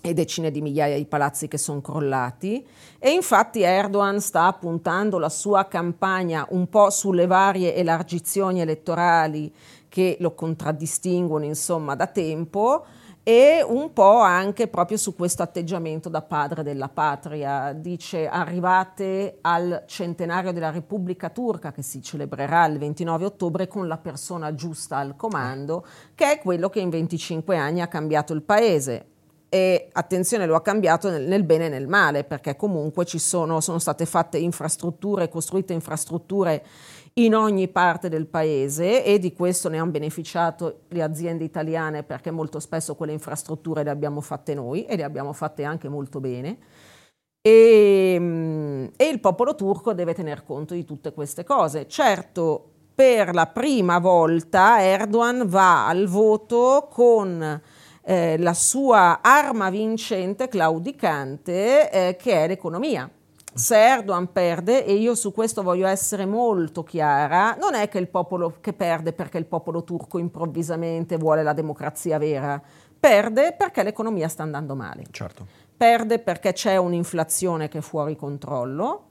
e decine di migliaia di palazzi che sono crollati e infatti Erdogan sta puntando la sua campagna un po' sulle varie elargizioni elettorali che lo contraddistinguono insomma da tempo e un po' anche proprio su questo atteggiamento da padre della patria. Dice arrivate al centenario della Repubblica Turca che si celebrerà il 29 ottobre con la persona giusta al comando, che è quello che in 25 anni ha cambiato il paese. E attenzione lo ha cambiato nel, nel bene e nel male perché comunque ci sono, sono state fatte infrastrutture, costruite infrastrutture in ogni parte del paese e di questo ne hanno beneficiato le aziende italiane perché molto spesso quelle infrastrutture le abbiamo fatte noi e le abbiamo fatte anche molto bene. E, mm, e il popolo turco deve tener conto di tutte queste cose. Certo, per la prima volta Erdogan va al voto con eh, la sua arma vincente, claudicante, eh, che è l'economia. Se Erdogan perde, e io su questo voglio essere molto chiara, non è che il popolo che perde perché il popolo turco improvvisamente vuole la democrazia vera, perde perché l'economia sta andando male. Certo. Perde perché c'è un'inflazione che è fuori controllo,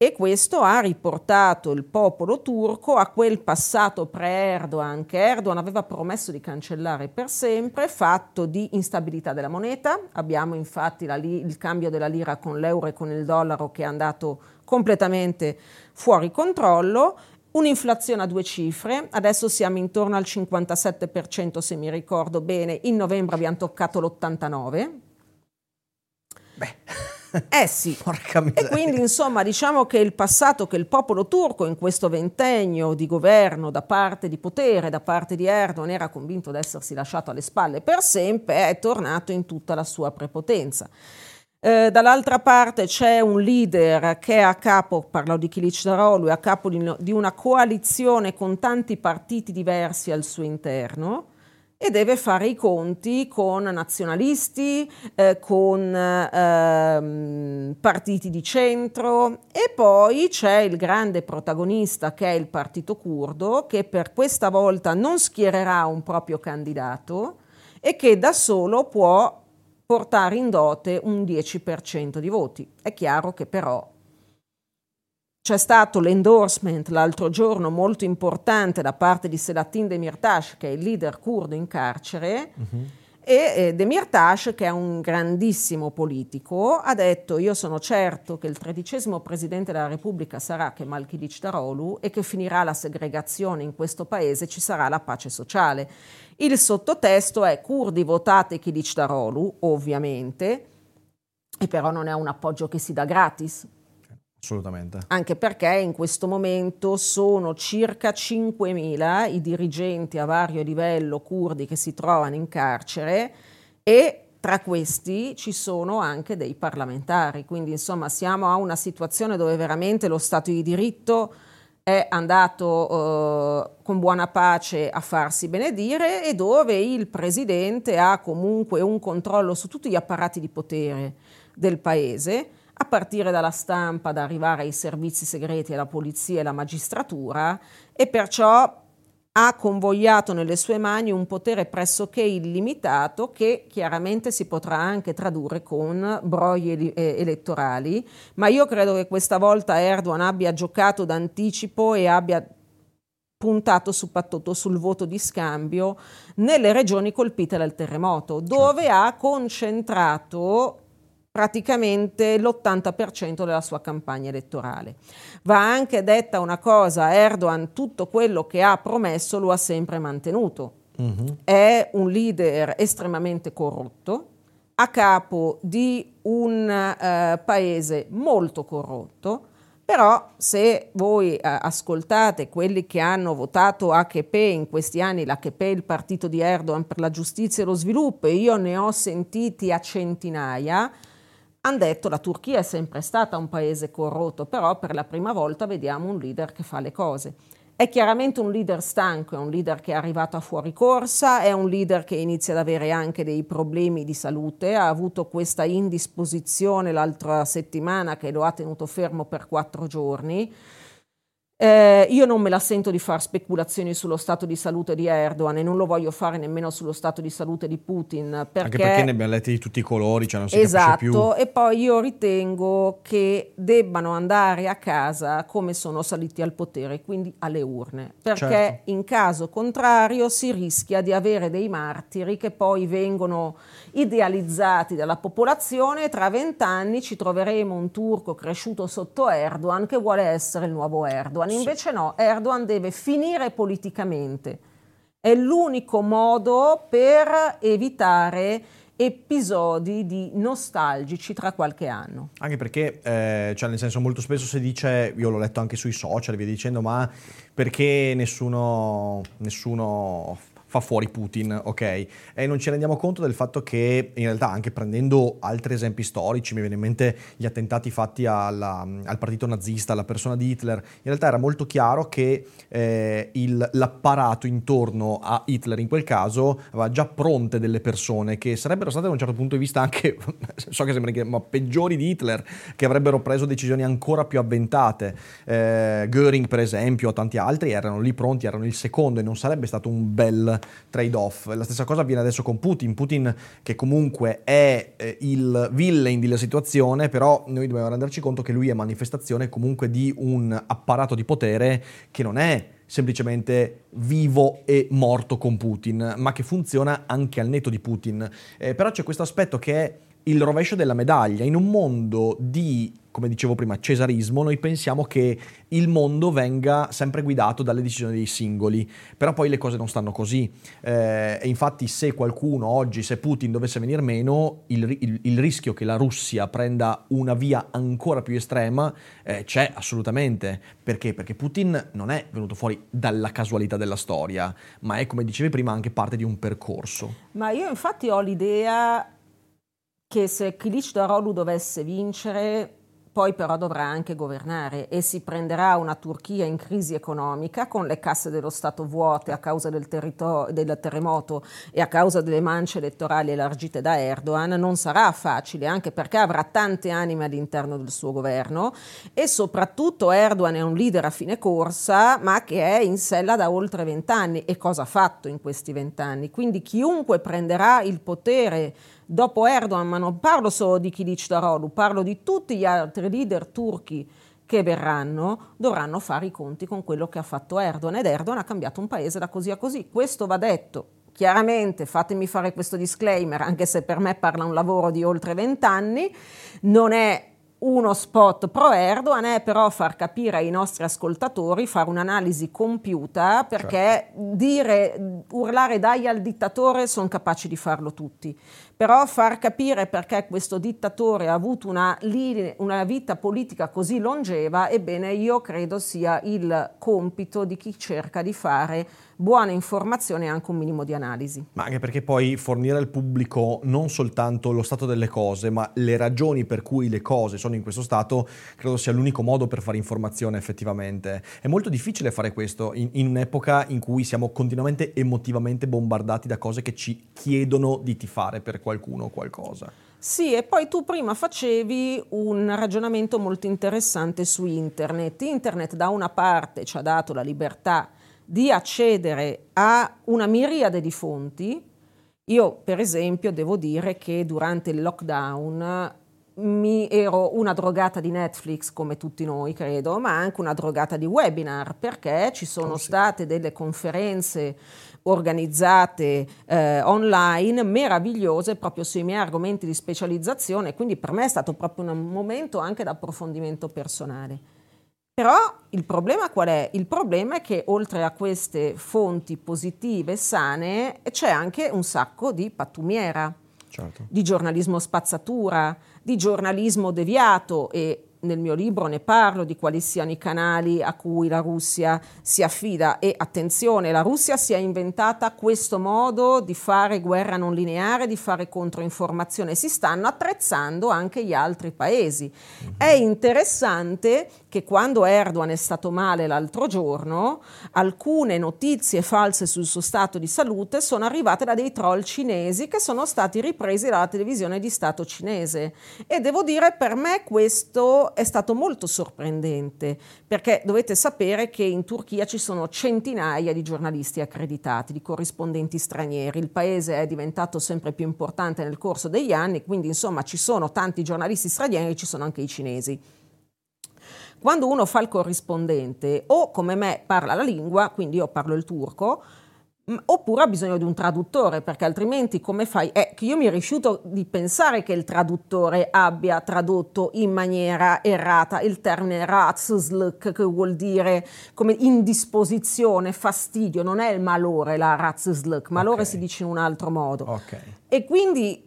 e questo ha riportato il popolo turco a quel passato pre-Erdogan che Erdogan aveva promesso di cancellare per sempre, fatto di instabilità della moneta. Abbiamo infatti li- il cambio della lira con l'euro e con il dollaro che è andato completamente fuori controllo Un'inflazione a due cifre, adesso siamo intorno al 57% se mi ricordo bene, in novembre abbiamo toccato l'89%. Beh. Eh sì, Porca miseria. e quindi insomma diciamo che il passato che il popolo turco in questo ventennio di governo da parte di potere, da parte di Erdogan, era convinto di essersi lasciato alle spalle per sempre, è tornato in tutta la sua prepotenza. Eh, dall'altra parte c'è un leader che è a capo, parlo di Kilicdaroglu, è a capo di, di una coalizione con tanti partiti diversi al suo interno e deve fare i conti con nazionalisti, eh, con eh, partiti di centro e poi c'è il grande protagonista che è il partito curdo che per questa volta non schiererà un proprio candidato e che da solo può portare in dote un 10% di voti. È chiaro che però c'è stato l'endorsement l'altro giorno molto importante da parte di Selahattin Demirtas, che è il leader curdo in carcere, uh-huh. e eh, Demirtas, che è un grandissimo politico, ha detto io sono certo che il tredicesimo presidente della Repubblica sarà Kemal Kılıçdaroğlu e che finirà la segregazione in questo paese e ci sarà la pace sociale. Il sottotesto è curdi votate Kılıçdaroğlu, ovviamente, e però non è un appoggio che si dà gratis, Assolutamente. Anche perché in questo momento sono circa 5.000 i dirigenti a vario livello curdi che si trovano in carcere e tra questi ci sono anche dei parlamentari. Quindi insomma siamo a una situazione dove veramente lo Stato di diritto è andato eh, con buona pace a farsi benedire e dove il presidente ha comunque un controllo su tutti gli apparati di potere del paese a partire dalla stampa, ad arrivare ai servizi segreti, alla polizia e alla magistratura, e perciò ha convogliato nelle sue mani un potere pressoché illimitato che chiaramente si potrà anche tradurre con brogli elettorali, ma io credo che questa volta Erdogan abbia giocato d'anticipo e abbia puntato soprattutto sul voto di scambio nelle regioni colpite dal terremoto, dove certo. ha concentrato praticamente l'80% della sua campagna elettorale. Va anche detta una cosa, Erdogan tutto quello che ha promesso lo ha sempre mantenuto. Uh-huh. È un leader estremamente corrotto, a capo di un uh, paese molto corrotto, però se voi uh, ascoltate quelli che hanno votato AKP in questi anni, l'AKP è il partito di Erdogan per la giustizia e lo sviluppo, e io ne ho sentiti a centinaia, hanno detto la Turchia è sempre stata un paese corrotto, però per la prima volta vediamo un leader che fa le cose. È chiaramente un leader stanco, è un leader che è arrivato a fuori corsa, è un leader che inizia ad avere anche dei problemi di salute, ha avuto questa indisposizione l'altra settimana che lo ha tenuto fermo per quattro giorni eh, io non me la sento di fare speculazioni sullo stato di salute di Erdogan e non lo voglio fare nemmeno sullo stato di salute di Putin. Perché, Anche perché ne abbiamo letti di tutti i colori, cioè non si esatto, più. e poi io ritengo che debbano andare a casa come sono saliti al potere, quindi alle urne, perché certo. in caso contrario si rischia di avere dei martiri che poi vengono idealizzati dalla popolazione e tra vent'anni ci troveremo un turco cresciuto sotto Erdogan che vuole essere il nuovo Erdogan. Erdogan, invece no, Erdogan deve finire politicamente. È l'unico modo per evitare episodi di nostalgici tra qualche anno. Anche perché, eh, cioè nel senso molto spesso si dice, io l'ho letto anche sui social, via dicendo, ma perché nessuno, nessuno fa fuori Putin, ok? E non ci rendiamo conto del fatto che in realtà anche prendendo altri esempi storici, mi viene in mente gli attentati fatti alla, al partito nazista, alla persona di Hitler, in realtà era molto chiaro che eh, il, l'apparato intorno a Hitler in quel caso aveva già pronte delle persone che sarebbero state da un certo punto di vista anche, so che sembra che, ma peggiori di Hitler, che avrebbero preso decisioni ancora più avventate. Eh, Göring per esempio, o tanti altri erano lì pronti, erano il secondo e non sarebbe stato un bel trade-off. La stessa cosa avviene adesso con Putin. Putin che comunque è eh, il villain della situazione, però noi dobbiamo renderci conto che lui è manifestazione comunque di un apparato di potere che non è semplicemente vivo e morto con Putin, ma che funziona anche al netto di Putin. Eh, però c'è questo aspetto che è il rovescio della medaglia. In un mondo di come dicevo prima, cesarismo, noi pensiamo che il mondo venga sempre guidato dalle decisioni dei singoli, però poi le cose non stanno così. Eh, e infatti se qualcuno oggi, se Putin dovesse venire meno, il, il, il rischio che la Russia prenda una via ancora più estrema eh, c'è assolutamente. Perché? Perché Putin non è venuto fuori dalla casualità della storia, ma è, come dicevi prima, anche parte di un percorso. Ma io infatti ho l'idea che se Kilic Darolu dovesse vincere poi però dovrà anche governare e si prenderà una Turchia in crisi economica con le casse dello Stato vuote a causa del, territor- del terremoto e a causa delle mance elettorali elargite da Erdogan. Non sarà facile anche perché avrà tante anime all'interno del suo governo e soprattutto Erdogan è un leader a fine corsa ma che è in sella da oltre vent'anni e cosa ha fatto in questi vent'anni. Quindi chiunque prenderà il potere dopo Erdogan, ma non parlo solo di Kilic Darolu, parlo di tutti gli altri leader turchi che verranno, dovranno fare i conti con quello che ha fatto Erdogan ed Erdogan ha cambiato un paese da così a così. Questo va detto. Chiaramente, fatemi fare questo disclaimer, anche se per me parla un lavoro di oltre vent'anni, non è uno spot pro Erdogan è però far capire ai nostri ascoltatori, fare un'analisi compiuta, perché certo. dire, urlare dai al dittatore sono capaci di farlo tutti però far capire perché questo dittatore ha avuto una, una, vita politica così longeva, ebbene io credo sia il compito di chi cerca di fare buona informazione e anche un minimo di analisi. Ma anche perché poi fornire al pubblico non soltanto lo stato delle cose, ma le ragioni per cui le cose sono in questo stato, credo sia l'unico modo per fare informazione effettivamente. È molto difficile fare questo in, in un'epoca in cui siamo continuamente emotivamente bombardati da cose che ci chiedono di tifare per qualcuno o qualcosa. Sì, e poi tu prima facevi un ragionamento molto interessante su internet. Internet da una parte ci ha dato la libertà di accedere a una miriade di fonti. Io, per esempio, devo dire che durante il lockdown mi ero una drogata di Netflix come tutti noi credo, ma anche una drogata di webinar perché ci sono oh, sì. state delle conferenze organizzate eh, online meravigliose proprio sui miei argomenti di specializzazione, quindi per me è stato proprio un momento anche di approfondimento personale. Però il problema qual è? Il problema è che oltre a queste fonti positive, sane, c'è anche un sacco di pattumiera, certo. di giornalismo spazzatura, di giornalismo deviato e nel mio libro ne parlo di quali siano i canali a cui la Russia si affida. E attenzione, la Russia si è inventata questo modo di fare guerra non lineare, di fare controinformazione, si stanno attrezzando anche gli altri paesi. È interessante che quando Erdogan è stato male l'altro giorno, alcune notizie false sul suo stato di salute sono arrivate da dei troll cinesi che sono stati ripresi dalla televisione di Stato cinese e devo dire per me questo è stato molto sorprendente perché dovete sapere che in Turchia ci sono centinaia di giornalisti accreditati, di corrispondenti stranieri. Il paese è diventato sempre più importante nel corso degli anni, quindi insomma ci sono tanti giornalisti stranieri, ci sono anche i cinesi. Quando uno fa il corrispondente o come me parla la lingua, quindi io parlo il turco, Oppure ha bisogno di un traduttore, perché altrimenti come fai? È che io mi rifiuto di pensare che il traduttore abbia tradotto in maniera errata il termine razsluk, che vuol dire come indisposizione, fastidio, non è il malore la razsluk, malore okay. si dice in un altro modo. Okay. E quindi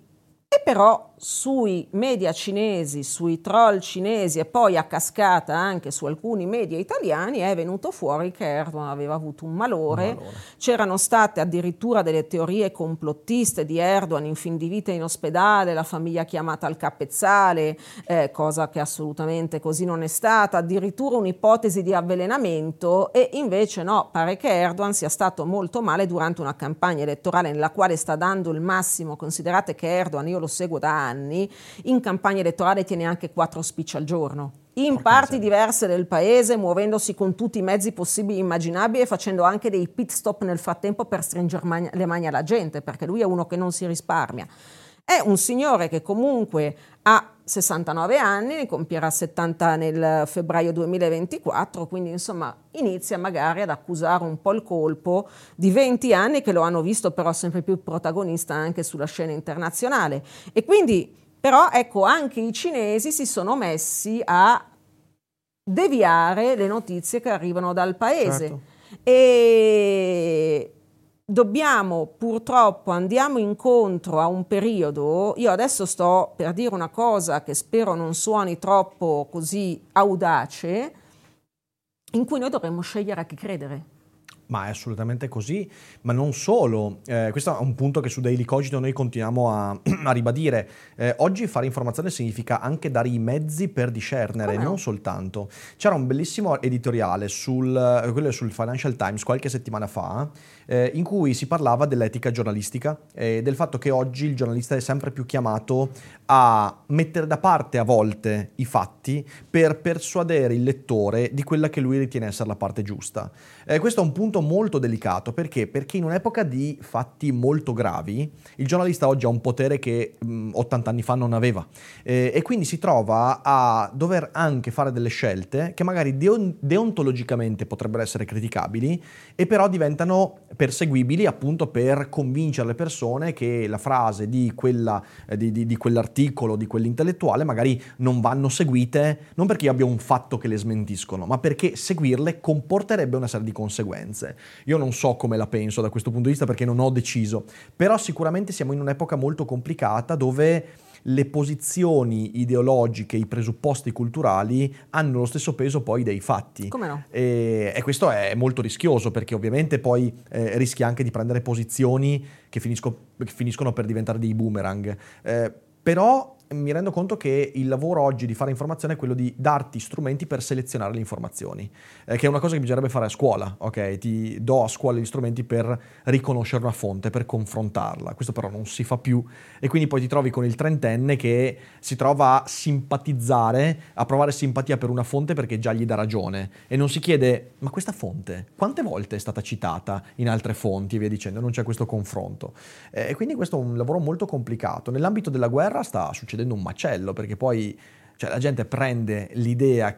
e però sui media cinesi, sui troll cinesi e poi a cascata anche su alcuni media italiani è venuto fuori che Erdogan aveva avuto un malore. un malore. C'erano state addirittura delle teorie complottiste di Erdogan in fin di vita in ospedale, la famiglia chiamata al capezzale, eh, cosa che assolutamente così non è stata, addirittura un'ipotesi di avvelenamento e invece no, pare che Erdogan sia stato molto male durante una campagna elettorale nella quale sta dando il massimo, considerate che Erdogan, io lo seguo da anni, anni, in campagna elettorale tiene anche quattro speech al giorno. In Porca parti miseria. diverse del paese, muovendosi con tutti i mezzi possibili e immaginabili e facendo anche dei pit stop nel frattempo per stringere man- le mani alla gente, perché lui è uno che non si risparmia. È un signore che comunque ha 69 anni, ne compierà 70 nel febbraio 2024, quindi insomma inizia magari ad accusare un po' il colpo di 20 anni che lo hanno visto però sempre più protagonista anche sulla scena internazionale. E quindi però ecco anche i cinesi si sono messi a deviare le notizie che arrivano dal paese. Certo. E dobbiamo purtroppo andiamo incontro a un periodo, io adesso sto per dire una cosa che spero non suoni troppo così audace, in cui noi dovremmo scegliere a chi credere. Ma è assolutamente così, ma non solo. Eh, questo è un punto che su Daily Cogito noi continuiamo a, a ribadire. Eh, oggi fare informazione significa anche dare i mezzi per discernere, Come non soltanto. C'era un bellissimo editoriale sul, quello sul Financial Times qualche settimana fa, eh, in cui si parlava dell'etica giornalistica e del fatto che oggi il giornalista è sempre più chiamato a mettere da parte a volte i fatti per persuadere il lettore di quella che lui ritiene essere la parte giusta. Eh, questo è un punto molto delicato perché? Perché in un'epoca di fatti molto gravi il giornalista oggi ha un potere che mh, 80 anni fa non aveva eh, e quindi si trova a dover anche fare delle scelte che magari deon- deontologicamente potrebbero essere criticabili e però diventano perseguibili appunto per convincere le persone che la frase di, quella, eh, di, di, di quell'articolo, di quell'intellettuale magari non vanno seguite non perché abbia un fatto che le smentiscono ma perché seguirle comporterebbe una serie di conseguenze. Io non so come la penso da questo punto di vista perché non ho deciso, però sicuramente siamo in un'epoca molto complicata dove le posizioni ideologiche, i presupposti culturali hanno lo stesso peso poi dei fatti. Come no? E, e questo è molto rischioso perché ovviamente poi eh, rischi anche di prendere posizioni che, finisco, che, finiscono per diventare dei boomerang. Eh, però mi rendo conto che il lavoro oggi di fare informazione è quello di darti strumenti per selezionare le informazioni, eh, che è una cosa che bisognerebbe fare a scuola, ok? Ti do a scuola gli strumenti per riconoscere una fonte, per confrontarla. Questo però non si fa più e quindi poi ti trovi con il trentenne che si trova a simpatizzare, a provare simpatia per una fonte perché già gli dà ragione e non si chiede ma questa fonte quante volte è stata citata in altre fonti e via dicendo, non c'è questo confronto. Eh, e quindi questo è un lavoro molto complicato. Nell'ambito della guerra sta succedendo succedendo un macello, perché poi cioè, la gente prende l'idea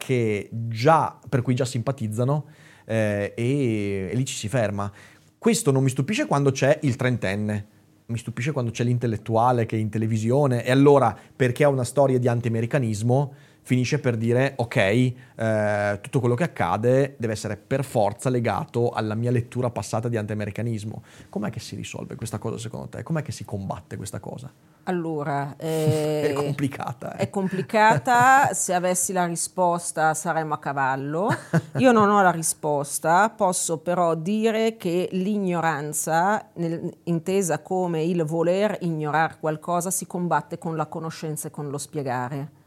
già, per cui già simpatizzano eh, e, e lì ci si ferma. Questo non mi stupisce quando c'è il trentenne, mi stupisce quando c'è l'intellettuale che è in televisione e allora perché ha una storia di anti-americanismo finisce per dire ok, eh, tutto quello che accade deve essere per forza legato alla mia lettura passata di anti-americanismo. Com'è che si risolve questa cosa secondo te? Com'è che si combatte questa cosa? Allora, eh, è complicata. Eh. È complicata, se avessi la risposta saremmo a cavallo. Io non ho la risposta, posso però dire che l'ignoranza, nel, intesa come il voler ignorare qualcosa, si combatte con la conoscenza e con lo spiegare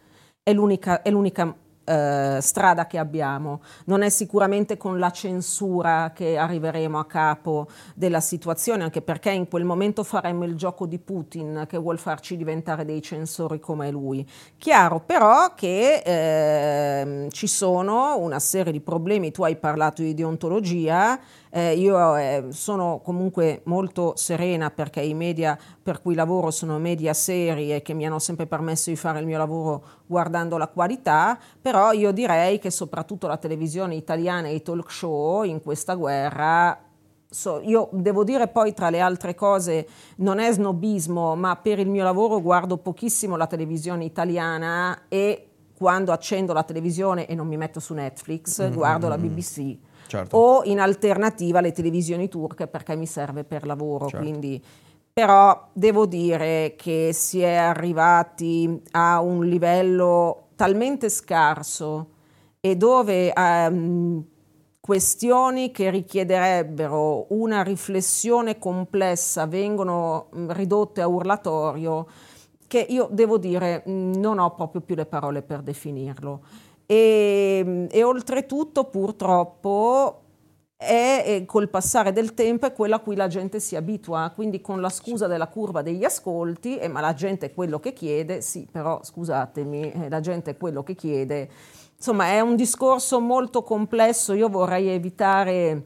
è l'unica, è l'unica eh, strada che abbiamo. Non è sicuramente con la censura che arriveremo a capo della situazione, anche perché in quel momento faremmo il gioco di Putin che vuol farci diventare dei censori come lui. Chiaro però che eh, ci sono una serie di problemi, tu hai parlato di deontologia, eh, io eh, sono comunque molto serena perché i media per cui lavoro sono media seri e che mi hanno sempre permesso di fare il mio lavoro guardando la qualità, però io direi che soprattutto la televisione italiana e i talk show in questa guerra So, io devo dire poi tra le altre cose non è snobismo, ma per il mio lavoro guardo pochissimo la televisione italiana e quando accendo la televisione e non mi metto su Netflix, mm-hmm. guardo la BBC certo. o in alternativa le televisioni turche perché mi serve per lavoro, certo. quindi Però devo dire che si è arrivati a un livello talmente scarso e dove um, questioni che richiederebbero una riflessione complessa vengono ridotte a urlatorio, che io devo dire non ho proprio più le parole per definirlo. E, mm, e oltretutto purtroppo è col passare del tempo è quello a cui la gente si abitua, quindi con la scusa della curva degli ascolti, eh, ma la gente è quello che chiede, sì, però scusatemi, eh, la gente è quello che chiede. Insomma, è un discorso molto complesso, io vorrei evitare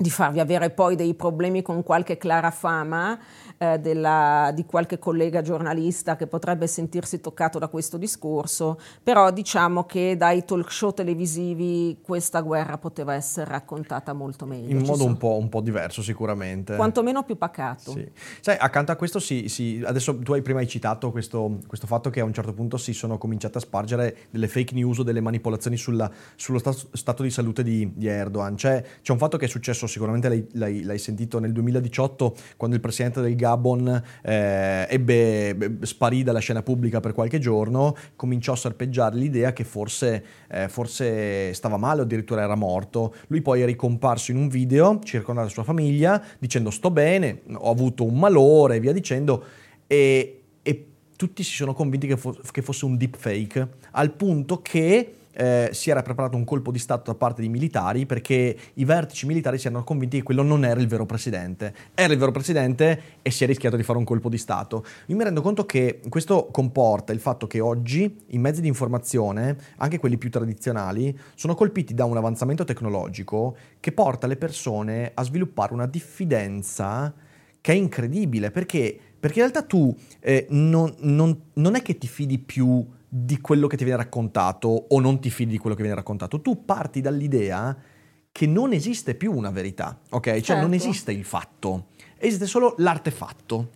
di farvi avere poi dei problemi con qualche clara fama, eh, della, di qualche collega giornalista che potrebbe sentirsi toccato da questo discorso, però diciamo che dai talk show televisivi questa guerra poteva essere raccontata molto meglio. In modo un po', un po', diverso sicuramente. Quantomeno più pacato. Sì. Sai, accanto a questo sì, sì, adesso tu hai prima hai citato questo, questo, fatto che a un certo punto si sono cominciate a spargere delle fake news o delle manipolazioni sulla, sullo stato, stato, di salute di, di Erdogan. C'è, c'è, un fatto che è successo, sicuramente l'hai, l'hai, l'hai sentito nel 2018 quando il presidente del Gabon eh, ebbe, sparì dalla scena pubblica per qualche giorno, cominciò a serpeggiare l'idea che forse, eh, forse stava male o addirittura era morto. Lui poi è ricomparso in un video, circondato dalla sua famiglia, dicendo sto bene, ho avuto un malore e via dicendo. E, e tutti si sono convinti che, fo- che fosse un deepfake, al punto che eh, si era preparato un colpo di Stato da parte dei militari perché i vertici militari si erano convinti che quello non era il vero presidente. Era il vero presidente e si è rischiato di fare un colpo di Stato. Io mi rendo conto che questo comporta il fatto che oggi i mezzi di informazione, anche quelli più tradizionali, sono colpiti da un avanzamento tecnologico che porta le persone a sviluppare una diffidenza che è incredibile perché, perché in realtà tu eh, non, non, non è che ti fidi più di quello che ti viene raccontato o non ti fidi di quello che viene raccontato. Tu parti dall'idea che non esiste più una verità, ok? Cioè certo. non esiste il fatto, esiste solo l'artefatto.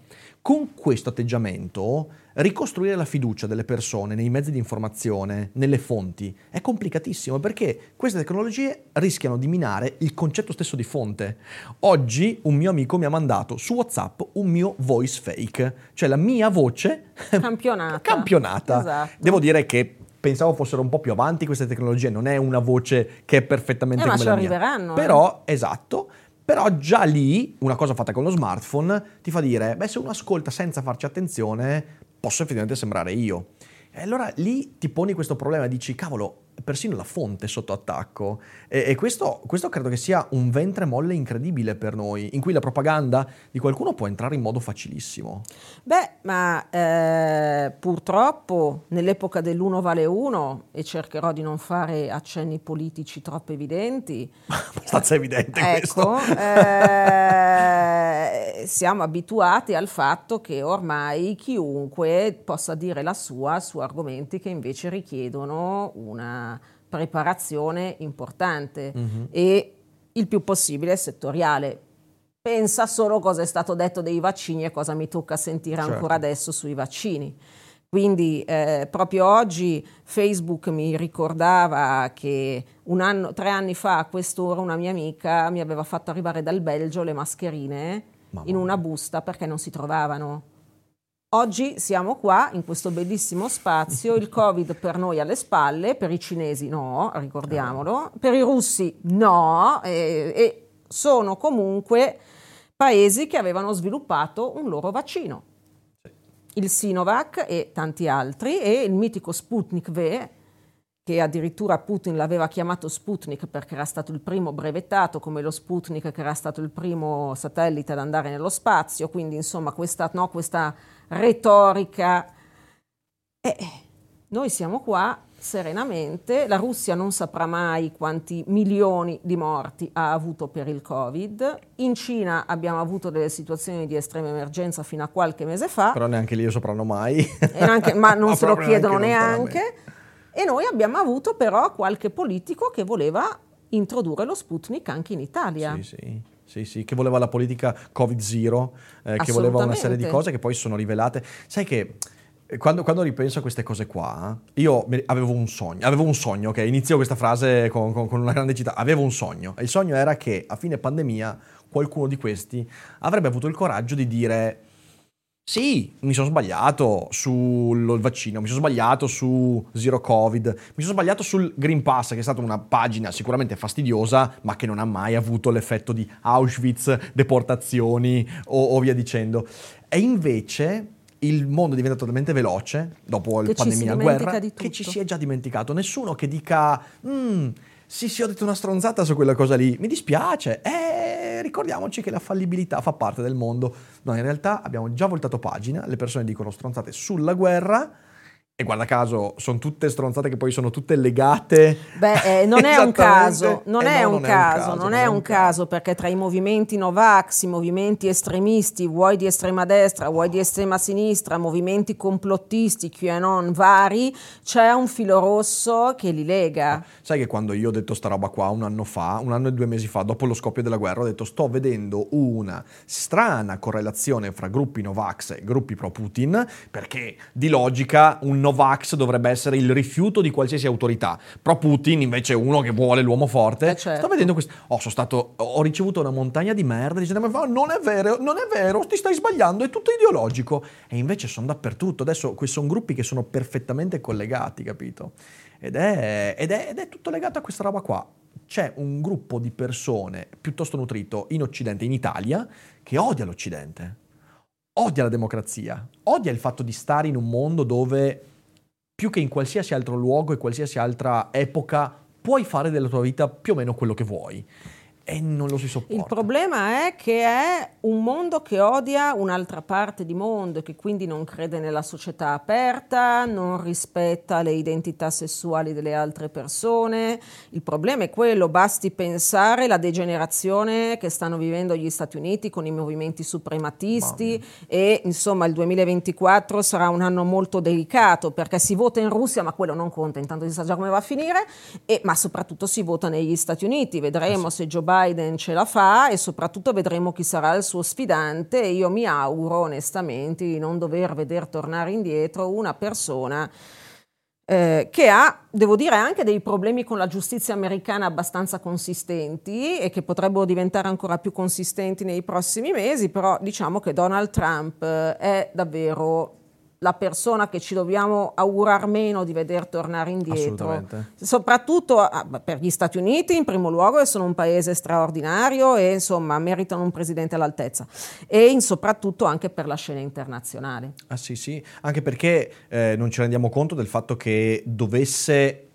Con questo atteggiamento ricostruire la fiducia delle persone nei mezzi di informazione, nelle fonti, è complicatissimo perché queste tecnologie rischiano di minare il concetto stesso di fonte. Oggi un mio amico mi ha mandato su WhatsApp un mio voice fake, cioè la mia voce campionata. campionata. Esatto. Devo dire che pensavo fossero un po' più avanti queste tecnologie, non è una voce che è perfettamente eh, come ma la mia. arriveranno. Però, eh. esatto, però già lì, una cosa fatta con lo smartphone, ti fa dire, beh se uno ascolta senza farci attenzione, posso effettivamente sembrare io. E allora lì ti poni questo problema dici, cavolo, persino la fonte sotto attacco. E, e questo, questo, credo che sia un ventre molle incredibile per noi, in cui la propaganda di qualcuno può entrare in modo facilissimo. Beh, ma eh, purtroppo nell'epoca dell'uno vale uno, e cercherò di non fare accenni politici troppo evidenti. Abbastanza evidente ecco, questo. eh, siamo abituati al fatto che ormai chiunque possa dire la sua su argomenti che invece richiedono una preparazione importante mm-hmm. e il più possibile settoriale. Pensa solo cosa è stato detto dei vaccini e cosa mi tocca sentire certo. ancora adesso sui vaccini. Quindi eh, proprio oggi Facebook mi ricordava che anno, tre anni fa a quest'ora una mia amica mi aveva fatto arrivare dal Belgio le mascherine Mamma in una busta perché non si trovavano. Oggi siamo qua in questo bellissimo spazio, il Covid per noi alle spalle, per i cinesi no, ricordiamolo, per i russi no, e, e sono comunque paesi che avevano sviluppato un loro vaccino. Il Sinovac e tanti altri e il mitico Sputnik V, che addirittura Putin l'aveva chiamato Sputnik perché era stato il primo brevettato, come lo Sputnik che era stato il primo satellite ad andare nello spazio, quindi insomma questa, no, questa retorica. E noi siamo qua serenamente, la Russia non saprà mai quanti milioni di morti ha avuto per il Covid, in Cina abbiamo avuto delle situazioni di estrema emergenza fino a qualche mese fa. Però neanche lì lo sapranno mai. Neanche, ma non se lo chiedono neanche. neanche. E noi abbiamo avuto però qualche politico che voleva introdurre lo Sputnik anche in Italia. Sì, sì. Sì, sì, che voleva la politica Covid-Zero, eh, che voleva una serie di cose che poi sono rivelate. Sai che quando, quando, ripenso a queste cose qua, io avevo un sogno, avevo un sogno, ok? Inizio questa frase con, con, con una grande città, avevo un sogno. il sogno era che a fine pandemia qualcuno di questi avrebbe avuto il coraggio di dire sì, mi sono sbagliato sul vaccino, mi sono sbagliato su Zero Covid, mi sono sbagliato sul Green Pass, che è stata una pagina sicuramente fastidiosa, ma che non ha mai avuto l'effetto di Auschwitz, deportazioni o, o via dicendo. E invece il mondo è diventato talmente veloce, dopo la pandemia, la guerra, che ci si è già dimenticato. Nessuno che dica... Mm, sì, sì, ho detto una stronzata su quella cosa lì, mi dispiace, eh, ricordiamoci che la fallibilità fa parte del mondo. No, in realtà abbiamo già voltato pagina, le persone dicono stronzate sulla guerra, e guarda caso, sono tutte stronzate che poi sono tutte legate. Beh, eh, non è un caso, non, eh è, no, un non caso, caso, non è un caso, perché tra i movimenti Novax, i movimenti estremisti, vuoi di estrema destra, vuoi di estrema sinistra, movimenti complottisti, QAnon vari, c'è un filo rosso che li lega. Sai che quando io ho detto sta roba qua un anno fa, un anno e due mesi fa, dopo lo scoppio della guerra, ho detto sto vedendo una strana correlazione fra gruppi Novax e gruppi pro Putin, perché di logica un Novax dovrebbe essere il rifiuto di qualsiasi autorità. Pro Putin invece è uno che vuole l'uomo forte. Eh certo. Sto vedendo questo. Oh, sono stato, ho ricevuto una montagna di merda dicendo: Ma non è vero, non è vero, ti stai sbagliando, è tutto ideologico. E invece sono dappertutto. Adesso questi sono gruppi che sono perfettamente collegati, capito? Ed è, ed, è, ed è tutto legato a questa roba qua. C'è un gruppo di persone piuttosto nutrito in Occidente, in Italia, che odia l'Occidente odia la democrazia, odia il fatto di stare in un mondo dove più che in qualsiasi altro luogo e qualsiasi altra epoca puoi fare della tua vita più o meno quello che vuoi e non lo si sopporta. Il problema è che è un mondo che odia un'altra parte di mondo e che quindi non crede nella società aperta, non rispetta le identità sessuali delle altre persone. Il problema è quello, basti pensare alla degenerazione che stanno vivendo gli Stati Uniti con i movimenti suprematisti e insomma il 2024 sarà un anno molto delicato perché si vota in Russia, ma quello non conta, intanto si sa già come va a finire, e, ma soprattutto si vota negli Stati Uniti. Vedremo eh sì. se Joe Biden Biden ce la fa e soprattutto vedremo chi sarà il suo sfidante. Io mi auguro onestamente di non dover vedere tornare indietro una persona eh, che ha, devo dire, anche dei problemi con la giustizia americana abbastanza consistenti e che potrebbero diventare ancora più consistenti nei prossimi mesi, però diciamo che Donald Trump eh, è davvero la persona che ci dobbiamo augurar meno di vedere tornare indietro. Soprattutto ah, per gli Stati Uniti, in primo luogo, che sono un paese straordinario e insomma meritano un presidente all'altezza. E in soprattutto anche per la scena internazionale. Ah sì, sì, anche perché eh, non ci rendiamo conto del fatto che dovesse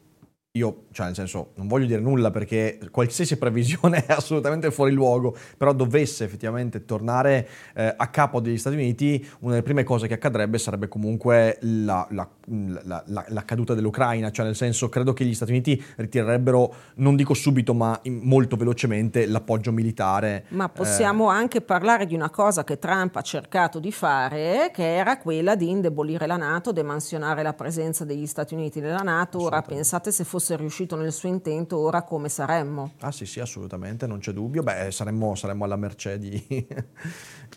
io, cioè nel senso, non voglio dire nulla perché qualsiasi previsione è assolutamente fuori luogo, però dovesse effettivamente tornare eh, a capo degli Stati Uniti, una delle prime cose che accadrebbe sarebbe comunque la, la, la, la, caduta dell'Ucraina, cioè nel senso credo che gli Stati Uniti ritirerebbero, non dico subito, ma molto velocemente l'appoggio militare. Ma possiamo eh. anche parlare di una cosa che Trump ha cercato di fare, che era quella di indebolire la Nato, demansionare la presenza degli Stati Uniti nella Nato. Ora pensate se fosse fosse riuscito nel suo intento, ora come saremmo? Ah sì, sì, assolutamente, non c'è dubbio. Beh, saremmo, saremmo alla mercé di,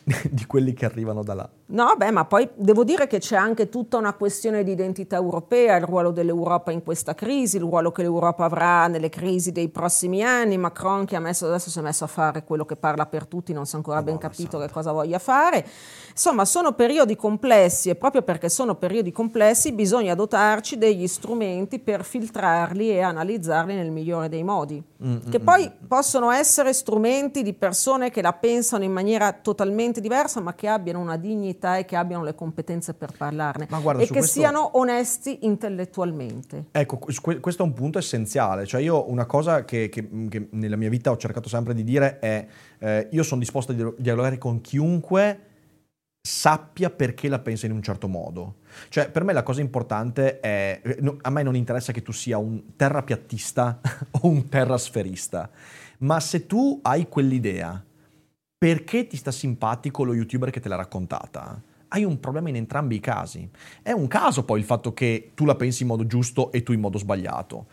di quelli che arrivano da là. No, beh, ma poi devo dire che c'è anche tutta una questione di identità europea, il ruolo dell'Europa in questa crisi, il ruolo che l'Europa avrà nelle crisi dei prossimi anni. Macron che ha messo, adesso si è messo a fare quello che parla per tutti, non si è ancora no, ben capito santa. che cosa voglia fare. Insomma, sono periodi complessi e proprio perché sono periodi complessi bisogna dotarci degli strumenti per filtrarli e analizzarli nel migliore dei modi, mm, che mm, poi mm. possono essere strumenti di persone che la pensano in maniera totalmente diversa, ma che abbiano una dignità e che abbiano le competenze per parlarne guarda, e che questo... siano onesti intellettualmente. Ecco, questo è un punto essenziale, cioè io una cosa che, che, che nella mia vita ho cercato sempre di dire è eh, io sono disposto a dialogare con chiunque sappia perché la pensa in un certo modo. Cioè, per me la cosa importante è, a me non interessa che tu sia un terrapiattista o un terrasferista, ma se tu hai quell'idea, perché ti sta simpatico lo youtuber che te l'ha raccontata? Hai un problema in entrambi i casi. È un caso poi il fatto che tu la pensi in modo giusto e tu in modo sbagliato.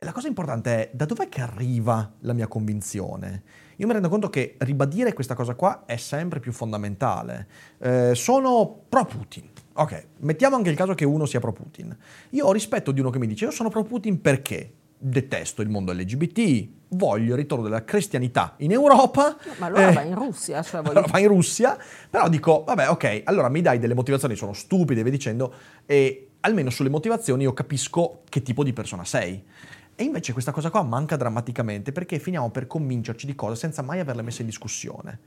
La cosa importante è da dov'è che arriva la mia convinzione? io mi rendo conto che ribadire questa cosa qua è sempre più fondamentale. Eh, sono pro Putin. Ok, mettiamo anche il caso che uno sia pro Putin. Io ho rispetto di uno che mi dice io sono pro Putin perché detesto il mondo LGBT, voglio il ritorno della cristianità in Europa. Ma allora eh, va in Russia. Cioè voglio... allora va in Russia, però dico, vabbè, ok, allora mi dai delle motivazioni, sono stupide, via dicendo, e almeno sulle motivazioni io capisco che tipo di persona sei. E invece questa cosa qua manca drammaticamente perché finiamo per convincerci di cose senza mai averle messe in discussione.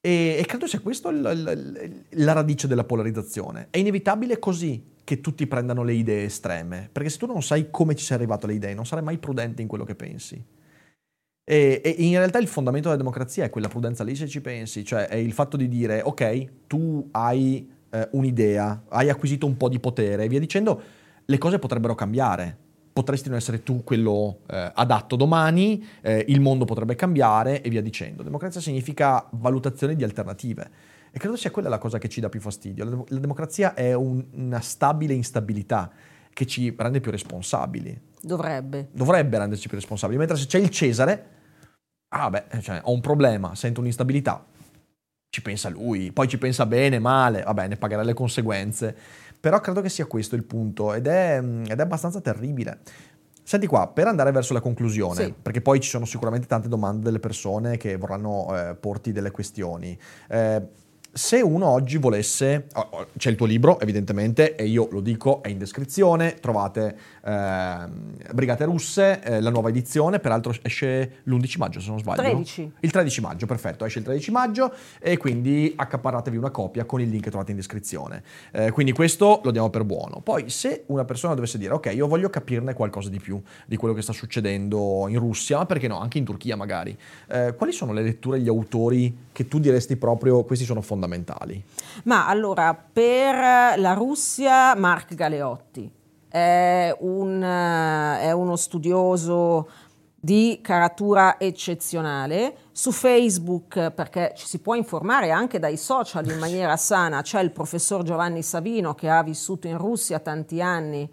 E, e credo sia questa la radice della polarizzazione. È inevitabile così che tutti prendano le idee estreme, perché se tu non sai come ci sei arrivato alle idee, non sarai mai prudente in quello che pensi. E, e, in realtà il fondamento della democrazia è quella prudenza lì se ci pensi, cioè è il fatto di dire ok, tu hai eh, un'idea, hai acquisito un po' di potere e via dicendo, le cose potrebbero cambiare potresti non essere tu quello eh, adatto domani, eh, il mondo potrebbe cambiare e via dicendo. Democrazia significa valutazione di alternative. E credo sia quella la cosa che ci dà più fastidio. La, la democrazia è un, una stabile instabilità che ci rende più responsabili. Dovrebbe. Dovrebbe renderci più responsabili. Mentre se c'è il Cesare, ah beh, cioè, ho un problema, sento un'instabilità, ci pensa lui, poi ci pensa bene, male, vabbè, ne pagherà le conseguenze. Però credo che sia questo il punto ed è, ed è abbastanza terribile. Senti qua, per andare verso la conclusione, sì. perché poi ci sono sicuramente tante domande delle persone che vorranno eh, porti delle questioni. Eh, se uno oggi volesse, c'è il tuo libro evidentemente e io lo dico, è in descrizione, trovate eh, Brigate Russe, eh, la nuova edizione, peraltro esce l'11 maggio se non sbaglio. 13. Il 13 maggio, perfetto, esce il 13 maggio e quindi accaparratevi una copia con il link che trovate in descrizione. Eh, quindi questo lo diamo per buono. Poi se una persona dovesse dire ok, io voglio capirne qualcosa di più di quello che sta succedendo in Russia, ma perché no, anche in Turchia magari, eh, quali sono le letture, gli autori che tu diresti proprio questi sono fondamentali? fondamentali? Ma allora, per la Russia, Mark Galeotti è, un, è uno studioso di caratura eccezionale. Su Facebook, perché ci si può informare anche dai social in maniera sana, c'è il professor Giovanni Savino che ha vissuto in Russia tanti anni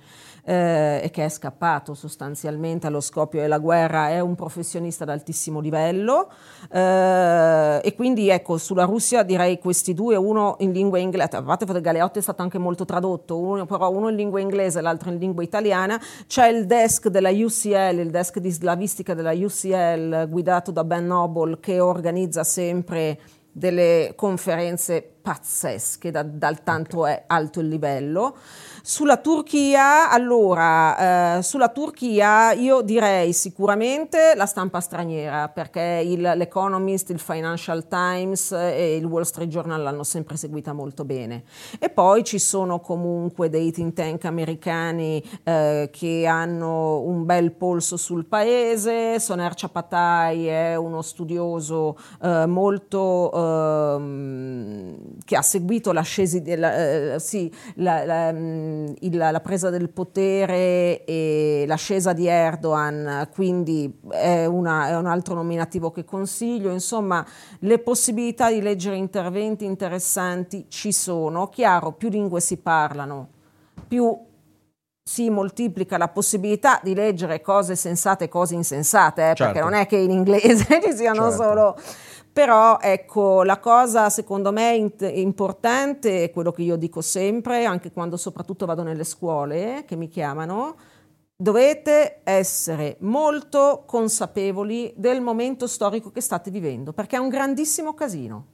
eh, e che è scappato sostanzialmente allo scoppio della guerra, è un professionista ad altissimo livello eh, e quindi ecco sulla Russia direi questi due, uno in lingua inglese, a parte che Galeotti è stato anche molto tradotto, uno, però uno in lingua inglese e l'altro in lingua italiana, c'è il desk della UCL, il desk di slavistica della UCL guidato da Ben Noble che organizza sempre delle conferenze pazzesche da, dal tanto è alto il livello. Sulla Turchia, allora, eh, sulla Turchia io direi sicuramente la stampa straniera, perché il, l'Economist, il Financial Times e il Wall Street Journal l'hanno sempre seguita molto bene. E poi ci sono comunque dei think tank americani eh, che hanno un bel polso sul paese, Soner Chapatai è uno studioso eh, molto ehm, che ha seguito l'ascesi della, eh, sì, la, la, il, la, presa del potere e l'ascesa di Erdogan, quindi è, una, è, un altro nominativo che consiglio. Insomma, le possibilità di leggere interventi interessanti ci sono. Chiaro, più lingue si parlano, più si moltiplica la possibilità di leggere cose sensate e cose insensate, eh, certo. perché non è che in inglese ci siano certo. solo però ecco, la cosa secondo me importante è quello che io dico sempre, anche quando soprattutto vado nelle scuole che mi chiamano, dovete essere molto consapevoli del momento storico che state vivendo, perché è un grandissimo casino.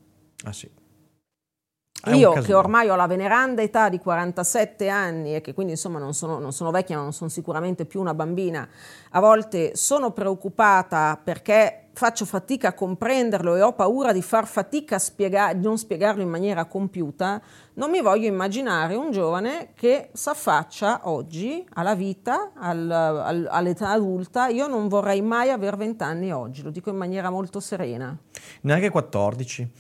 Ah sì. Io che ormai ho la veneranda età di 47 anni e che quindi insomma non sono, non sono vecchia ma non sono sicuramente più una bambina, a volte sono preoccupata perché faccio fatica a comprenderlo e ho paura di far fatica a spiegare, non spiegarlo in maniera compiuta, non mi voglio immaginare un giovane che s'affaccia oggi alla vita, al, al, all'età adulta. Io non vorrei mai avere vent'anni oggi, lo dico in maniera molto serena. Neanche 14,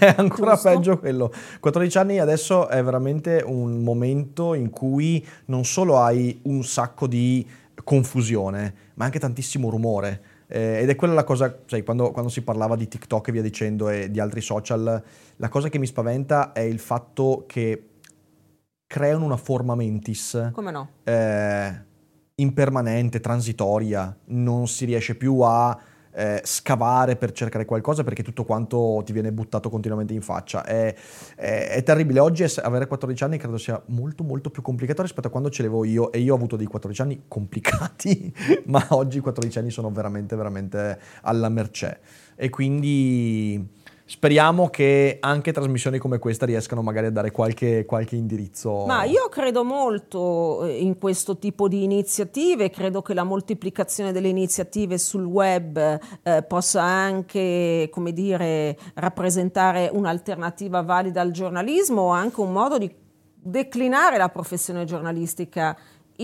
è ancora Giusto? peggio quello. 14 anni adesso è veramente un momento in cui non solo hai un sacco di confusione, ma anche tantissimo rumore eh, ed è quella la cosa, cioè, quando, quando, si parlava di TikTok e via dicendo e di altri social, la cosa che mi spaventa è il fatto che creano una forma mentis. Come no? Eh, impermanente, transitoria, non si riesce più a eh, scavare per cercare qualcosa perché tutto quanto ti viene buttato continuamente in faccia. È, è, è terribile. Oggi avere 14 anni credo sia molto molto più complicato rispetto a quando ce l'avevo io e io ho avuto dei 14 anni complicati, ma oggi i 14 anni sono veramente veramente alla mercé. E quindi speriamo che anche trasmissioni come questa riescano magari a dare qualche, qualche, indirizzo. Ma io credo molto eh, in questo tipo di iniziative, credo che la moltiplicazione delle iniziative sul web eh, possa anche, come dire, rappresentare un'alternativa valida al giornalismo o anche un modo di declinare la professione giornalistica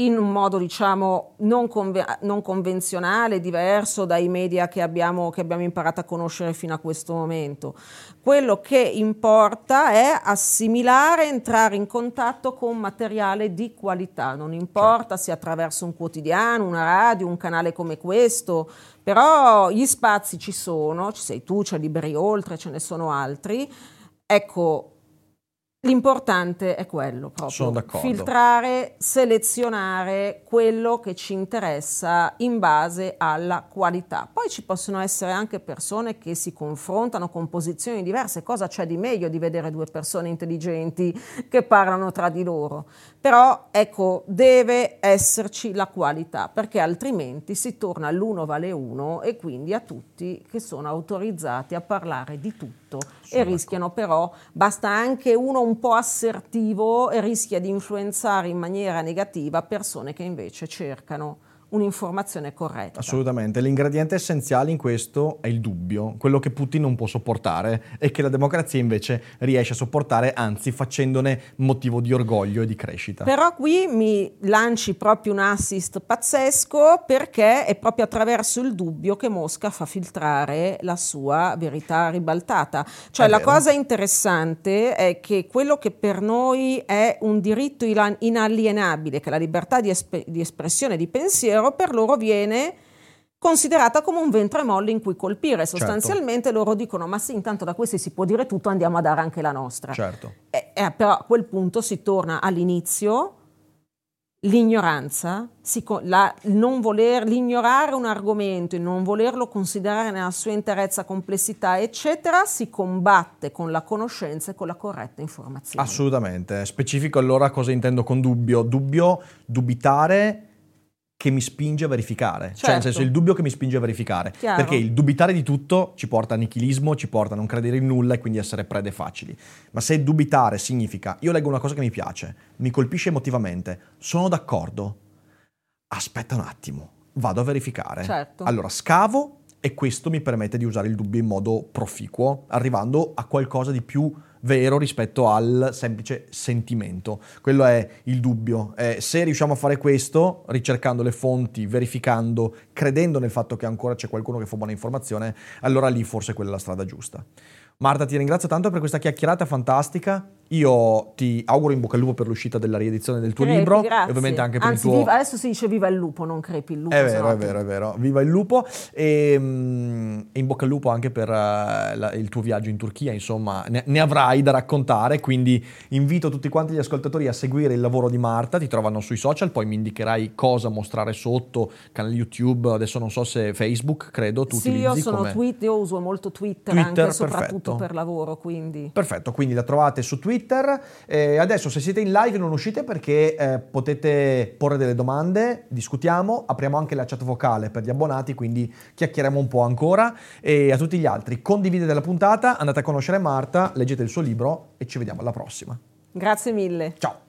in un modo diciamo non, conve- non, convenzionale, diverso dai media che abbiamo, che abbiamo imparato a conoscere fino a questo momento. Quello che importa è assimilare, entrare in contatto con materiale di qualità, non importa certo. se attraverso un quotidiano, una radio, un canale come questo, però gli spazi ci sono, ci sei tu, c'è Liberi Oltre, ce ne sono altri. Ecco, L'importante è quello proprio, filtrare, selezionare quello che ci interessa in base alla qualità. Poi ci possono essere anche persone che si confrontano con posizioni diverse, cosa c'è di meglio di vedere due persone intelligenti che parlano tra di loro? Però ecco, deve esserci la qualità, perché altrimenti si torna all'uno vale uno e quindi a tutti che sono autorizzati a parlare di tutto e rischiano però, basta anche uno un po' assertivo e rischia di influenzare in maniera negativa persone che invece cercano un'informazione corretta. Assolutamente, l'ingrediente essenziale in questo è il dubbio, quello che Putin non può sopportare e che la democrazia invece riesce a sopportare, anzi facendone motivo di orgoglio e di crescita. Però qui mi lanci proprio un assist pazzesco perché è proprio attraverso il dubbio che Mosca fa filtrare la sua verità ribaltata. Cioè è la vero. cosa interessante è che quello che per noi è un diritto inalienabile, che è la libertà di, esp- di espressione di pensiero, pensiero per loro viene considerata come un ventre molle in cui colpire. Certo. Sostanzialmente certo. loro dicono: Ma sì, intanto da questi si può dire tutto, andiamo a dare anche la nostra. Certo. E, e, però a quel punto si torna all'inizio. L'ignoranza, la, non voler, l'ignorare un argomento, e non volerlo considerare nella sua interezza, complessità, eccetera, si combatte con la conoscenza e con la corretta informazione. Assolutamente. Specifico allora cosa intendo con dubbio. Dubbio, dubitare che mi spinge a verificare, certo. cioè nel senso il dubbio che mi spinge a verificare, Chiaro. perché il dubitare di tutto ci porta a nichilismo, ci porta a non credere in nulla e quindi essere prede facili. Ma se dubitare significa io leggo una cosa che mi piace, mi colpisce emotivamente, sono d'accordo, aspetta un attimo, vado a verificare. Certo. Allora scavo e questo mi permette di usare il dubbio in modo proficuo, arrivando a qualcosa di più vero rispetto al semplice sentimento. Quello è il dubbio. Eh, se riusciamo a fare questo, ricercando le fonti, verificando, credendo nel fatto che ancora c'è qualcuno che fa buona informazione, allora lì forse quella è la strada giusta. Marta, ti ringrazio tanto per questa chiacchierata fantastica. Io ti auguro in bocca al lupo per l'uscita della riedizione del tuo crepi, libro grazie. e ovviamente anche per Anzi, il tuo... Viva, adesso si dice viva il lupo, non crepi il lupo. È vero, è vero, è vero. Viva il lupo e, um, in bocca al lupo anche per uh, la, il tuo viaggio in Turchia, insomma, ne, ne, avrai da raccontare, quindi invito tutti quanti gli ascoltatori a seguire il lavoro di Marta, ti trovano sui social, poi mi indicherai cosa mostrare sotto, canale YouTube, adesso non so se Facebook, credo, tu sì, io sono come... tweet, io uso molto Twitter, Twitter anche soprattutto per lavoro, quindi... Perfetto, quindi la trovate su Twitter eh, adesso se siete in live non uscite perché eh, potete porre delle domande, discutiamo, apriamo anche la chat vocale per gli abbonati, quindi chiacchieriamo un po' ancora. E a tutti gli altri, condividete la puntata, andate a conoscere Marta, leggete il suo libro e ci vediamo alla prossima. Grazie mille. Ciao.